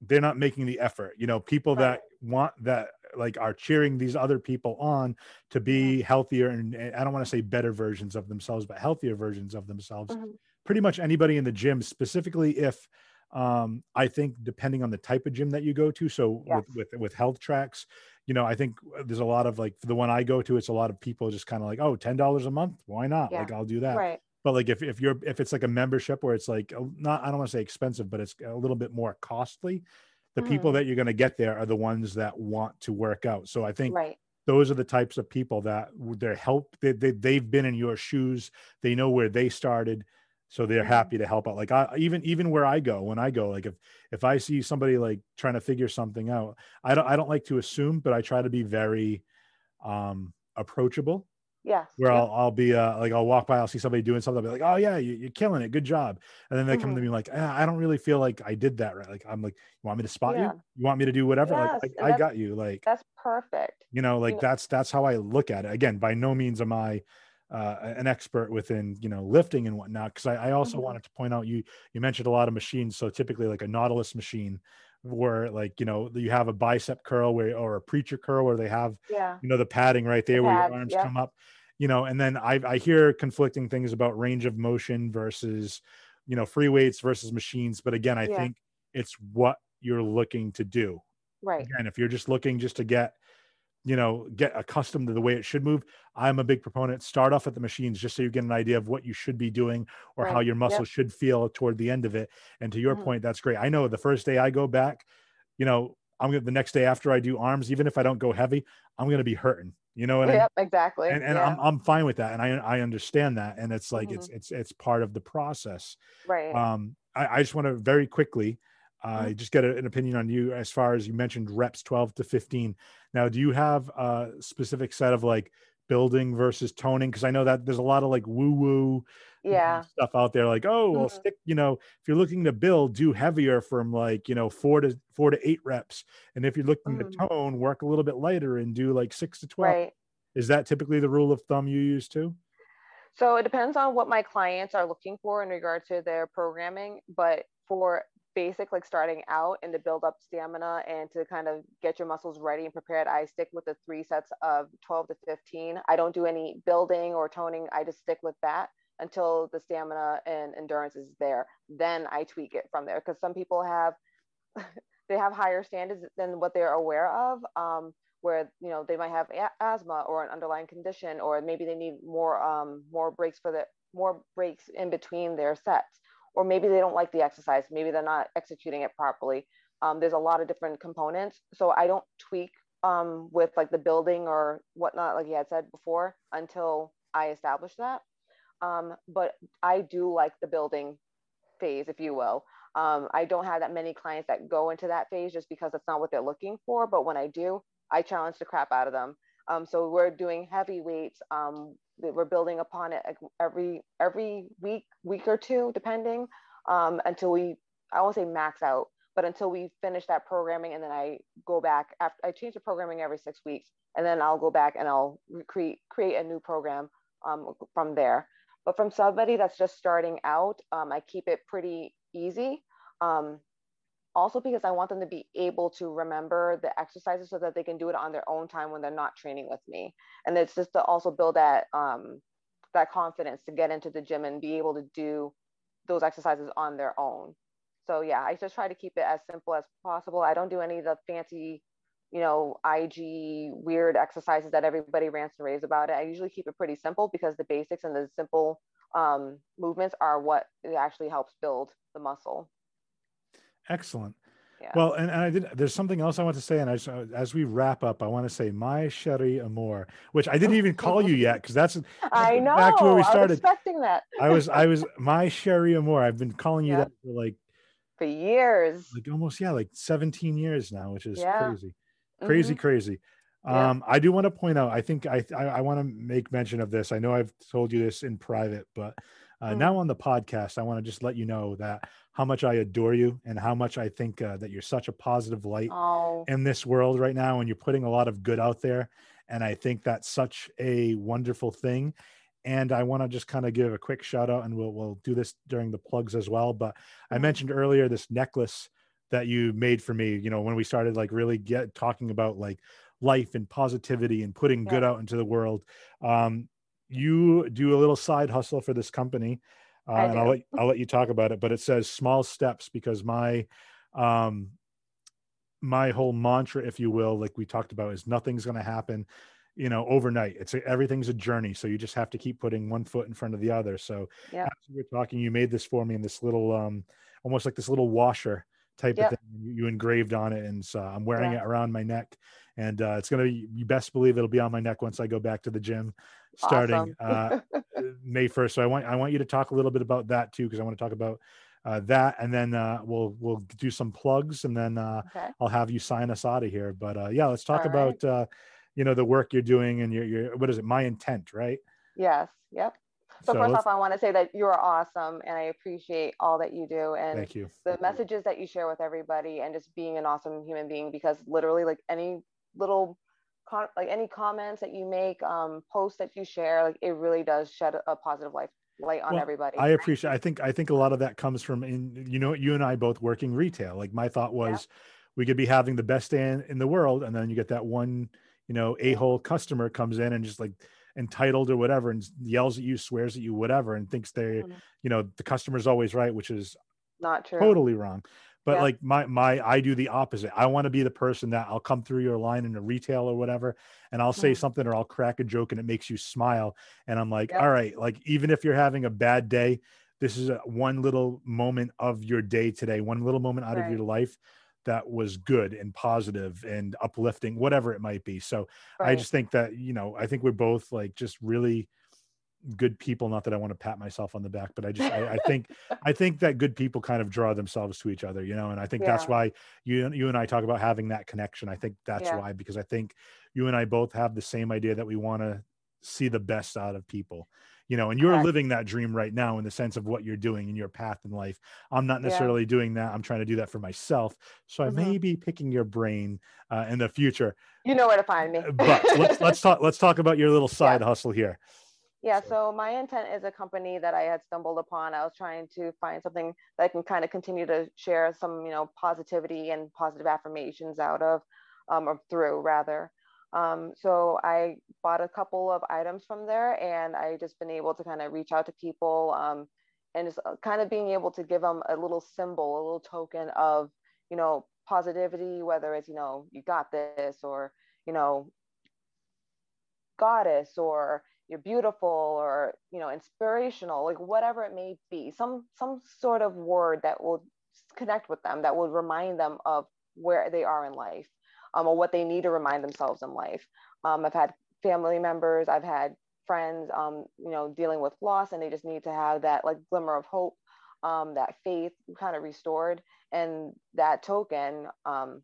they're not making the effort. You know, people right. that want that like are cheering these other people on to be healthier and, and, I don't want to say better versions of themselves, but healthier versions of themselves. Mm-hmm. Pretty much anybody in the gym, specifically if um, I think depending on the type of gym that you go to. So yes. with, with with Healthtrax, you know, I think there's a lot of like the one I go to, it's a lot of people just kind of like, oh, ten dollars a month, why not? Yeah. Like I'll do that. Right but like if, if you're if it's like a membership where it's like not i don't want to say expensive but it's a little bit more costly the mm. people that you're going to get there are the ones that want to work out so i think right. those are the types of people that they're help they, they, they've been in your shoes they know where they started so they're mm. happy to help out like i even even where i go when i go like if if i see somebody like trying to figure something out i don't i don't like to assume but i try to be very um approachable Yes. Where I'll, I'll be uh, like, I'll walk by, I'll see somebody doing something, I'll be like, oh, yeah, you, are killing it. Good job. And then they mm-hmm. come to me like, ah, I don't really feel like I did that right. Like, I'm like, you want me to spot yeah. you? You want me to do whatever? Yes, like, I, I, got you. Like, that's perfect. You know, like you that's, that's how I look at it. Again, by no means am I uh, an expert within, you know, lifting and whatnot. Cause I, I also mm-hmm. wanted to point out, you, you mentioned a lot of machines. So typically like a Nautilus machine, where like you know you have a bicep curl where or a preacher curl where they have yeah. you know the padding right there the where your arms yeah. come up you know and then I, I hear conflicting things about range of motion versus you know free weights versus machines but again i yeah. think it's what you're looking to do right and if you're just looking just to get you know get accustomed to the way it should move i'm a big proponent start off at the machines just so you get an idea of what you should be doing or right. how your muscles yep. should feel toward the end of it and to your mm-hmm. point that's great i know the first day i go back you know i'm gonna the next day after i do arms even if i don't go heavy i'm gonna be hurting you know what yep, I mean? exactly and, and yeah. I'm, I'm fine with that and i i understand that and it's like mm-hmm. it's it's it's part of the process right um i, I just want to very quickly uh, mm-hmm. just get a, an opinion on you as far as you mentioned reps 12 to 15 now do you have a specific set of like building versus toning? Because i know that there's a lot of like woo woo yeah. stuff out there like oh well mm-hmm. stick you know if you're looking to build do heavier from like you know four to four to eight reps. And if you're looking mm-hmm. to tone work a little bit lighter and do like six to 12 right. Is that typically the rule of thumb you use too? So it depends on what my clients are looking for in regard to their programming but for basic like starting out and to build up stamina and to kind of get your muscles ready and prepared i stick with the three sets of 12 to 15 i don't do any building or toning. I just stick with that until the stamina and endurance is there. Then i tweak it from there because some people have they have higher standards than what they're aware of um, where you know they might have a- asthma or an underlying condition or maybe they need more um, more breaks for the more breaks in between their sets or maybe they don't like the exercise maybe they're not executing it properly um, there's a lot of different components so i don't tweak um, with like the building or whatnot like you had said before until i establish that um, but I do like the building phase, if you will. Um, I don't have that many clients that go into that phase just because it's not what they're looking for. But when I do, I challenge the crap out of them. Um, so we're doing heavy weights. We're building upon it every every week, week or two, depending, um, until we I won't say max out, but until we finish that programming, and then I go back after I change the programming every six weeks, and then I'll go back and I'll create create a new program um, from there. But from somebody that's just starting out, um, I keep it pretty easy. Um, also because I want them to be able to remember the exercises so that they can do it on their own time when they're not training with me. And it's just to also build that um, that confidence to get into the gym and be able to do those exercises on their own. So yeah, I just try to keep it as simple as possible. I don't do any of the fancy you know, IG weird exercises that everybody rants and raves about it. I usually keep it pretty simple because the basics and the simple um, movements are what actually helps build the muscle. Excellent. Yeah. Well, and, and I did. There's something else I want to say, and I, as we wrap up, I want to say "my chérie amour," which I didn't even call you yet because that's, I know back to where we started. I was expecting that. I was, I was my chérie amour. I've been calling you that for like for years, like almost yeah, like 17 years now, which is yeah. crazy crazy mm-hmm. crazy yeah. um i do want to point out i think i i, I want to make mention of this i know i've told you this in private but uh, mm. now on the podcast i want to just let you know that how much i adore you and how much i think uh, that you're such a positive light oh. in this world right now and you're putting a lot of good out there and i think that's such a wonderful thing and I want to just kind of give a quick shout out, and we'll we'll do this during the plugs as well. But I mm-hmm. mentioned earlier this necklace that you made for me you know when we started like really get talking about like life and positivity and putting yeah. good out into the world um, you do a little side hustle for this company uh, and I'll let, I'll let you talk about it but it says small steps because my um my whole mantra if you will like we talked about is nothing's going to happen you know overnight it's a, everything's a journey so you just have to keep putting one foot in front of the other so yeah. as we are talking you made this for me in this little um almost like this little washer type yep. of thing you, engraved on it and so i'm wearing yeah. it around my neck and uh, it's going to be you best believe it'll be on my neck once i go back to the gym starting awesome. uh, may 1st so i want i want you to talk a little bit about that too because i want to talk about uh, that and then uh, we'll we'll do some plugs and then uh, okay. i'll have you sign us out of here but uh, yeah let's talk All about right. uh, you know the work you're doing and your, your what is it my intent right yes yep so, so first off, I want to say that you are awesome and I appreciate all that you do and thank you. the messages that you share with everybody and just being an awesome human being because literally like any little like any comments that you make, um, posts that you share, like it really does shed a positive light light on well, everybody. I appreciate I think I think a lot of that comes from in you know, you and I both working retail. Like my thought was yeah. we could be having the best day in, in the world and then you get that one, you know, a-hole customer comes in and just like entitled or whatever and yells at you swears at you whatever and thinks they mm-hmm. you know the customer's always right which is not true totally wrong but yeah. like my my i do the opposite i want to be the person that i'll come through your line in a retail or whatever and i'll say mm-hmm. something or i'll crack a joke and it makes you smile and i'm like all right like even if you're having a bad day this is a one little moment of your day today one little moment out right. of your life that was good and positive and uplifting whatever it might be so right. i just think that you know i think we're both like just really good people not that i want to pat myself on the back but i just I, I, think i think that good people kind of draw themselves to each other you know and i think yeah. that's why you you and i talk about having that connection i think that's yeah. why because i think you and i both have the same idea that we want to see the best out of people you know and you're living that dream right now in the sense of what you're doing in your path in life i'm not necessarily yeah. doing that i'm trying to do that for myself so mm-hmm. i may be picking your brain uh, in the future you know where to find me but let's let's talk let's talk about your little side hustle here yeah, so my intent is a company that I had stumbled upon. I was trying to find something that I can kind of continue to share some, you know, positivity and positive affirmations out of, um, or through rather. Um, so I bought a couple of items from there, and I just been able to kind of reach out to people, um, and just uh, kind of being able to give them a little symbol, a little token of, you know, positivity, whether it's, you know, you got this, or you know, goddess, or you're beautiful or you know inspirational like whatever it may be some some sort of word that will connect with them that will remind them of where they are in life um, or what they need to remind themselves in life. Um, i've had family members i've had friends um, you know dealing with loss and they just need to have that like glimmer of hope um, that faith kind of restored. And that token um,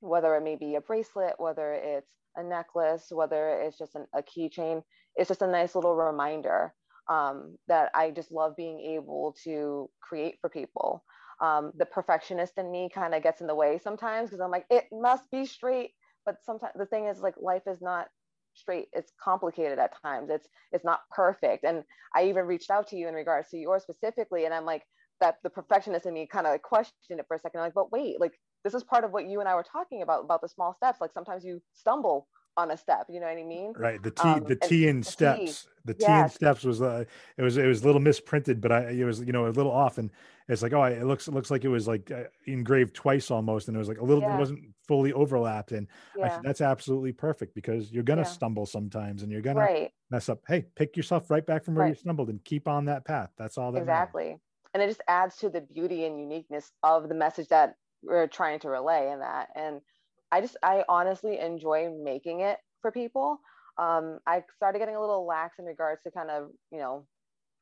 whether it may be a bracelet whether it's a necklace whether it's just an, a keychain it's just a nice little reminder um, that I just love being able to create for people. Um, the perfectionist in me kind of gets in the way sometimes because I'm like, it must be straight. But sometimes the thing is like life is not straight. It's complicated at times. It's it's not perfect. And I even reached out to you in regards to yours specifically, and I'm like, that the perfectionist in me kind of like questioned it for a second. I'm like, but wait, like this is part of what you and I were talking about about the small steps. Like sometimes you stumble on a step you know what i mean right the t um, the t in steps the t in steps was uh it was it was a little misprinted but i it was you know a little off and it's like oh it looks it looks like it was like uh, engraved twice almost and it was like a little yeah. it wasn't fully overlapped and yeah. that's absolutely perfect because you're gonna yeah. stumble sometimes and you're gonna right. mess up hey pick yourself right back from where right. you stumbled and keep on that path that's all that exactly matters. and it just adds to the beauty and uniqueness of the message that we're trying to relay in that and I just I honestly enjoy making it for people. Um, I started getting a little lax in regards to kind of you know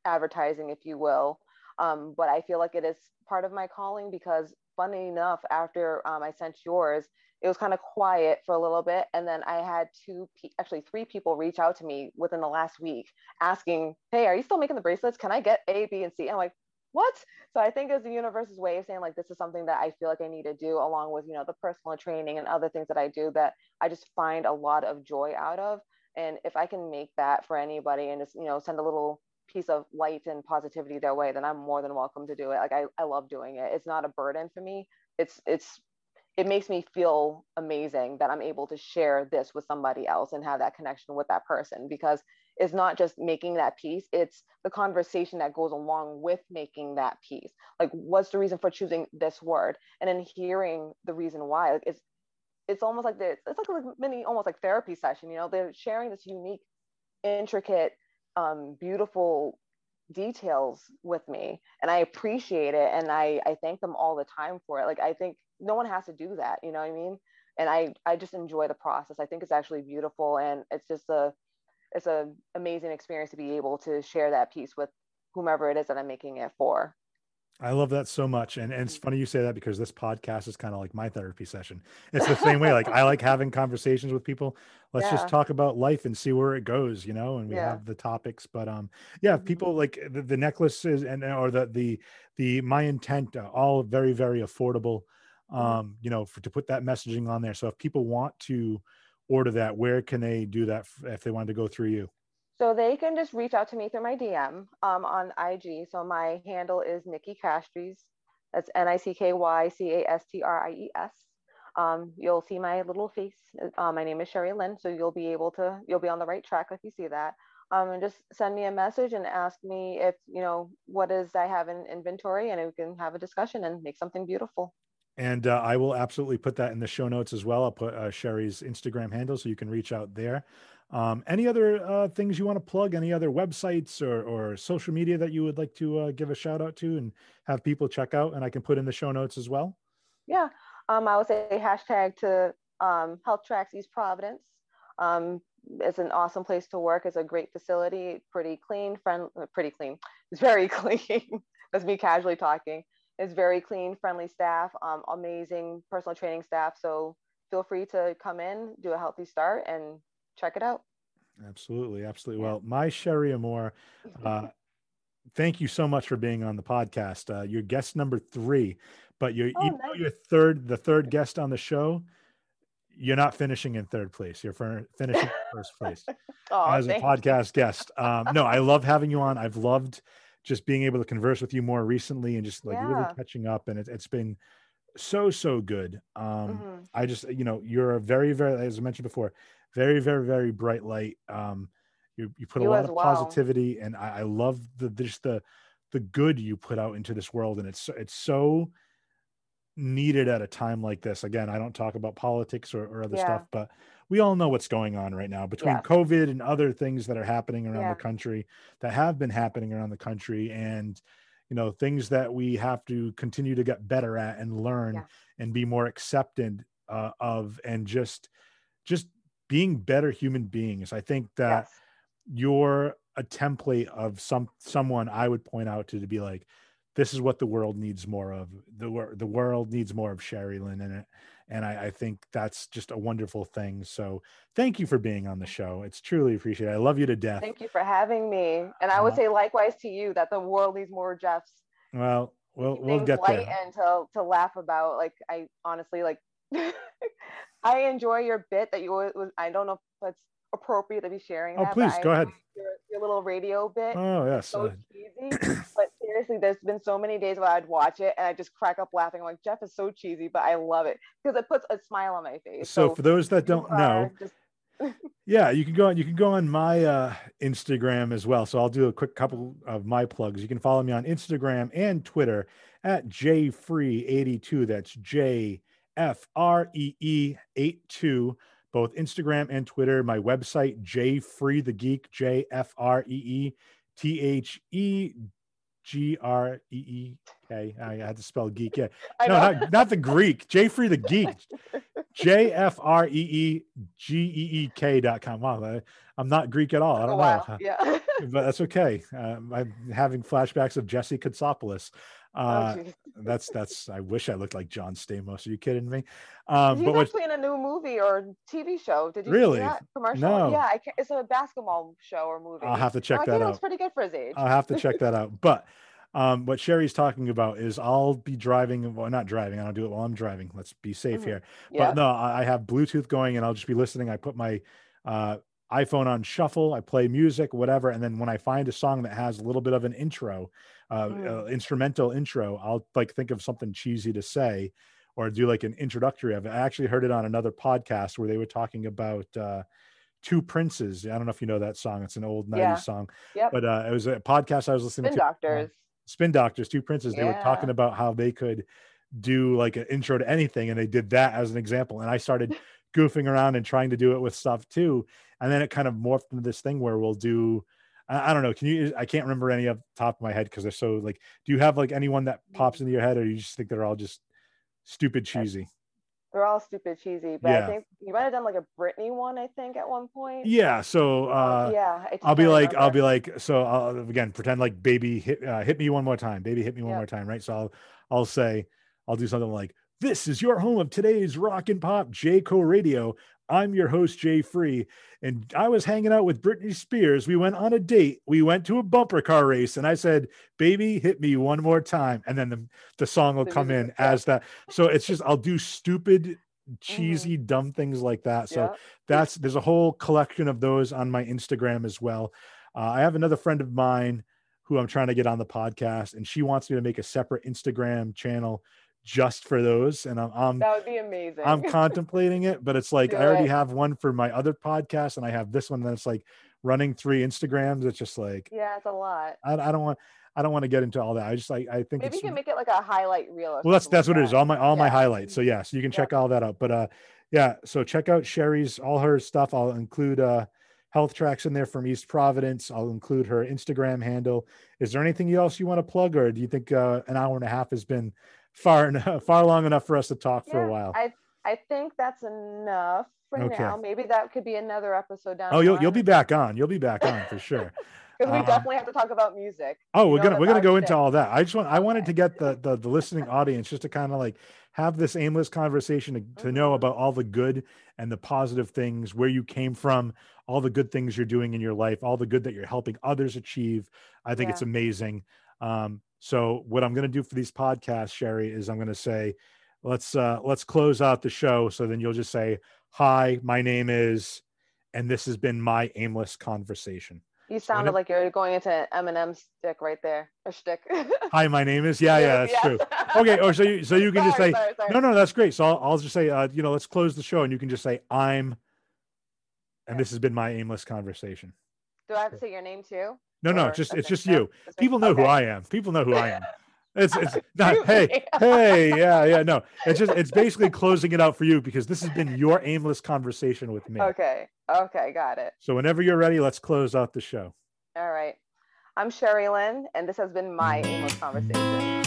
advertising, if you will. Um, but I feel like it is part of my calling because funny enough, after um, I sent yours, it was kind of quiet for a little bit, and then I had two, actually three people reach out to me within the last week asking, "Hey, are you still making the bracelets? Can I get A, B, and C?" I'm like, what? So I think it's the universe's way of saying like this is something that I feel like I need to do along with you know the personal training and other things that I do that I just find a lot of joy out of. And if I can make that for anybody and just you know send a little piece of light and positivity their way, then I'm more than welcome to do it. Like I, I love doing it. It's not a burden for me. It's it's it makes me feel amazing that I'm able to share this with somebody else and have that connection with that person because it's not just making that piece, it's the conversation that goes along with making that piece. Like, what's the reason for choosing this word? And then hearing the reason why. Like, it's it's almost like this, it's like a mini, almost like therapy session, you know, they're sharing this unique, intricate, um, beautiful details with me and I appreciate it and I I thank them all the time for it. Like I think no one has to do that you know what i mean and i i just enjoy the process i think it's actually beautiful and it's just a it's an amazing experience to be able to share that piece with whomever it is that i'm making it for I love that so much. And, and it's funny you say that because this podcast is kind of like my therapy session. It's the same way. Like I like having conversations with people. Let's yeah. just talk about life and see where it goes, you know, and we yeah. have the topics, but, um, yeah, mm-hmm. people like the, the necklaces and, or the, the, the, my intent, uh, all very, very affordable. Mm-hmm. um, you know, for to put that messaging on there. So if people want to order that, where can they do that if they wanted to go through you? So they can just reach out to me through my DM um, on IG. So my handle is Nicky Castries. That's N I C K Y C A S T R I E S. Um, you'll see my little face. Uh, my name is Sherry Lynn. So you'll be able to, you'll be on the right track if you see that. Um, and just send me a message and ask me if, you know, what is I have in inventory and we can have a discussion and make something beautiful. And uh, I will absolutely put that in the show notes as well. I'll put uh, Sherry's Instagram handle so you can reach out there. Um, any other uh, things you want to plug? Any other websites or, or social media that you would like to uh, give a shout out to and have people check out? And I can put in the show notes as well. Yeah, um, I would say hashtag to um, Healthtrax East Providence. Um, it's an awesome place to work. It's a great facility, pretty clean, friend, pretty clean. It's very clean. That's me casually talking. It's very clean, friendly staff, um, amazing personal training staff. So feel free to come in, do a healthy start, and check it out. Absolutely, absolutely. Well, my Sherry Amore, uh, thank you so much for being on the podcast. Uh, you're guest number three, but you're oh, nice. you're third, the third guest on the show. You're not finishing in third place. You're finishing first place oh, as a podcast guest. Um, no, I love having you on. I've loved just being able to converse with you more recently and just like yeah. really catching up. And it, has been so so good. Um, mm-hmm. I just you know you're a very very as I mentioned before, very very very bright light. Um, you you put you a lot of well. positivity, and I, I love the just the the good you put out into this world, and it's it's so needed at a time like this. Again, I don't talk about politics or, or other yeah. stuff, but we all know what's going on right now between yeah. COVID and other things that are happening around yeah. the country that have been happening around the country. And, you know, things that we have to continue to get better at and learn yeah. and be more accepted uh, of and just, just being better human beings. I think that yes. you're a template of some, someone I would point out to, to be like, this is what the world needs more of. The, the world needs more of Sherry Lynn in it and I, I, think that's just a wonderful thing. So thank you for being on the show. It's truly appreciated. I love you to death. Thank you for having me. And I would uh, say likewise to you that the world needs more Jeffs. Well, we'll we'll get light there. and to to laugh about. Like I honestly like. I enjoy your bit that you was. I don't know if it's appropriate to be sharing. Oh, that, please go ahead. Your, your, little radio bit. Oh yes. So cheesy, but seriously, there's been so many days where I'd watch it and I just crack up laughing. I'm like, Jeff is so cheesy, but I love it because it puts a smile on my face. So, so for those that don't know, just... yeah, you can go on. You can go on my uh, Instagram as well. So I'll do a quick couple of my plugs. You can follow me on Instagram and Twitter at jfree82. That's J F R E E 82 both Instagram and Twitter. My website, J Free the Geek, J F R E E T H E G R E E K. I had to spell geek. Yeah. No, not, not the Greek. J Free the Geek. J F R E E G E E K dot com. Wow. I'm not Greek at all. I don't oh, wow. know. Yeah. but that's okay. Um, I'm having flashbacks of Jesse Katsopolis. Oh, uh, oh, that's that's. I wish I looked like John Stamos. Are you kidding me? Um, He's but actually what, in a new movie or TV show. Did you really see that commercial? No. Yeah, it's a basketball show or movie. I'll have to check that out. It's pretty good for his age. I'll have to check that out. But um, what Sherry's talking about is I'll be driving. Well, not driving. I don't do it while I'm driving. Let's be safe mm-hmm. here. Yeah. But no, I have Bluetooth going, and I'll just be listening. I put my uh, iPhone on shuffle. I play music, whatever, and then when I find a song that has a little bit of an intro uh, mm. uh, instrumental intro, I'll like think of something cheesy to say or do like an introductory of it. I actually heard it on another podcast where they were talking about uh, Two Princes. I don't know if you know that song. It's an old 90s yeah. song. Yep. But uh, it was a podcast I was listening Spin to. Uh, Doctors. Uh, Spin Doctors, Two Princes. They were talking about how they could do like an intro to anything. And they did that as an example. And I started goofing around and trying to do it with stuff too. And then it kind of morphed into this thing where we'll do I, I don't know. Can you? I can't remember any the top of my head because they're so like. Do you have like anyone that pops into your head, or you just think they're all just stupid cheesy? They're all stupid cheesy, but yeah. I think you might have done like a Britney one. I think at one point. Yeah. So uh, yeah, I'll be like, remember. I'll be like, so I'll again pretend like baby hit uh, hit me one more time, baby hit me one yep. more time, right? So I'll I'll say I'll do something like this is your home of today's rock and pop Jayco Radio. I'm your host, Jay Free. And I was hanging out with Britney Spears. We went on a date. We went to a bumper car race. And I said, Baby, hit me one more time. And then the, the song will come in as that. So it's just, I'll do stupid, cheesy, mm-hmm. dumb things like that. So yeah. that's, there's a whole collection of those on my Instagram as well. Uh, I have another friend of mine who I'm trying to get on the podcast, and she wants me to make a separate Instagram channel just for those and I'm, I'm that would be amazing i'm contemplating it but it's like Do i already it. have one for my other podcast and i have this one that's like running three instagrams it's just like yeah it's a lot i, I don't want i don't want to get into all that i just like i think maybe you can make it like a highlight reel well that's that's like what that. it is all my all yeah. my highlights so yeah so you can check yeah. all that out but uh yeah so check out sherry's all her stuff i'll include uh Healthtrax in there from East Providence. I'll include her Instagram handle. Is there anything else you want to plug, or do you think uh, an hour and a half has been far enough, far long enough for us to talk yeah, for a while. I I think that's enough for okay. now. Maybe that could be another episode down. Oh, you'll you'll be back on. You'll be back on for sure. Because we uh, definitely have to talk about music. Oh, we're gonna we're gonna go into all that. I just want I wanted to get the, the the listening audience just to kind of like have this aimless conversation to, to know Mhm. about all the good and the positive things, where you came from, all the good things you're doing in your life, all the good that you're helping others achieve. I think it's amazing. Um, so what I'm going to do for these podcasts, Sherry, is I'm going to say, let's uh, let's close out the show. So then you'll just say, "Hi, my name is," and this has been my aimless conversation. You So sounded like you're going into Eminem's stick right there, or shtick. Hi, my name is. Yeah, yeah, that's Yes. true. Okay, or so you so you can just say, sorry, sorry. no, no, that's great. So I'll, I'll just say, uh, you know, let's close the show, and you can just say, I'm, and Yeah. this has been my aimless conversation. Do I have to say your name too? No, no, just it's just you. People know who I am. People know who I am. It's it's not hey hey yeah yeah no. It's just it's basically closing it out for you because this has been your aimless conversation with me. Okay. Okay. Got it. So whenever you're ready, let's close out the show. All right. I'm Sherry Lynn, and this has been my aimless conversation.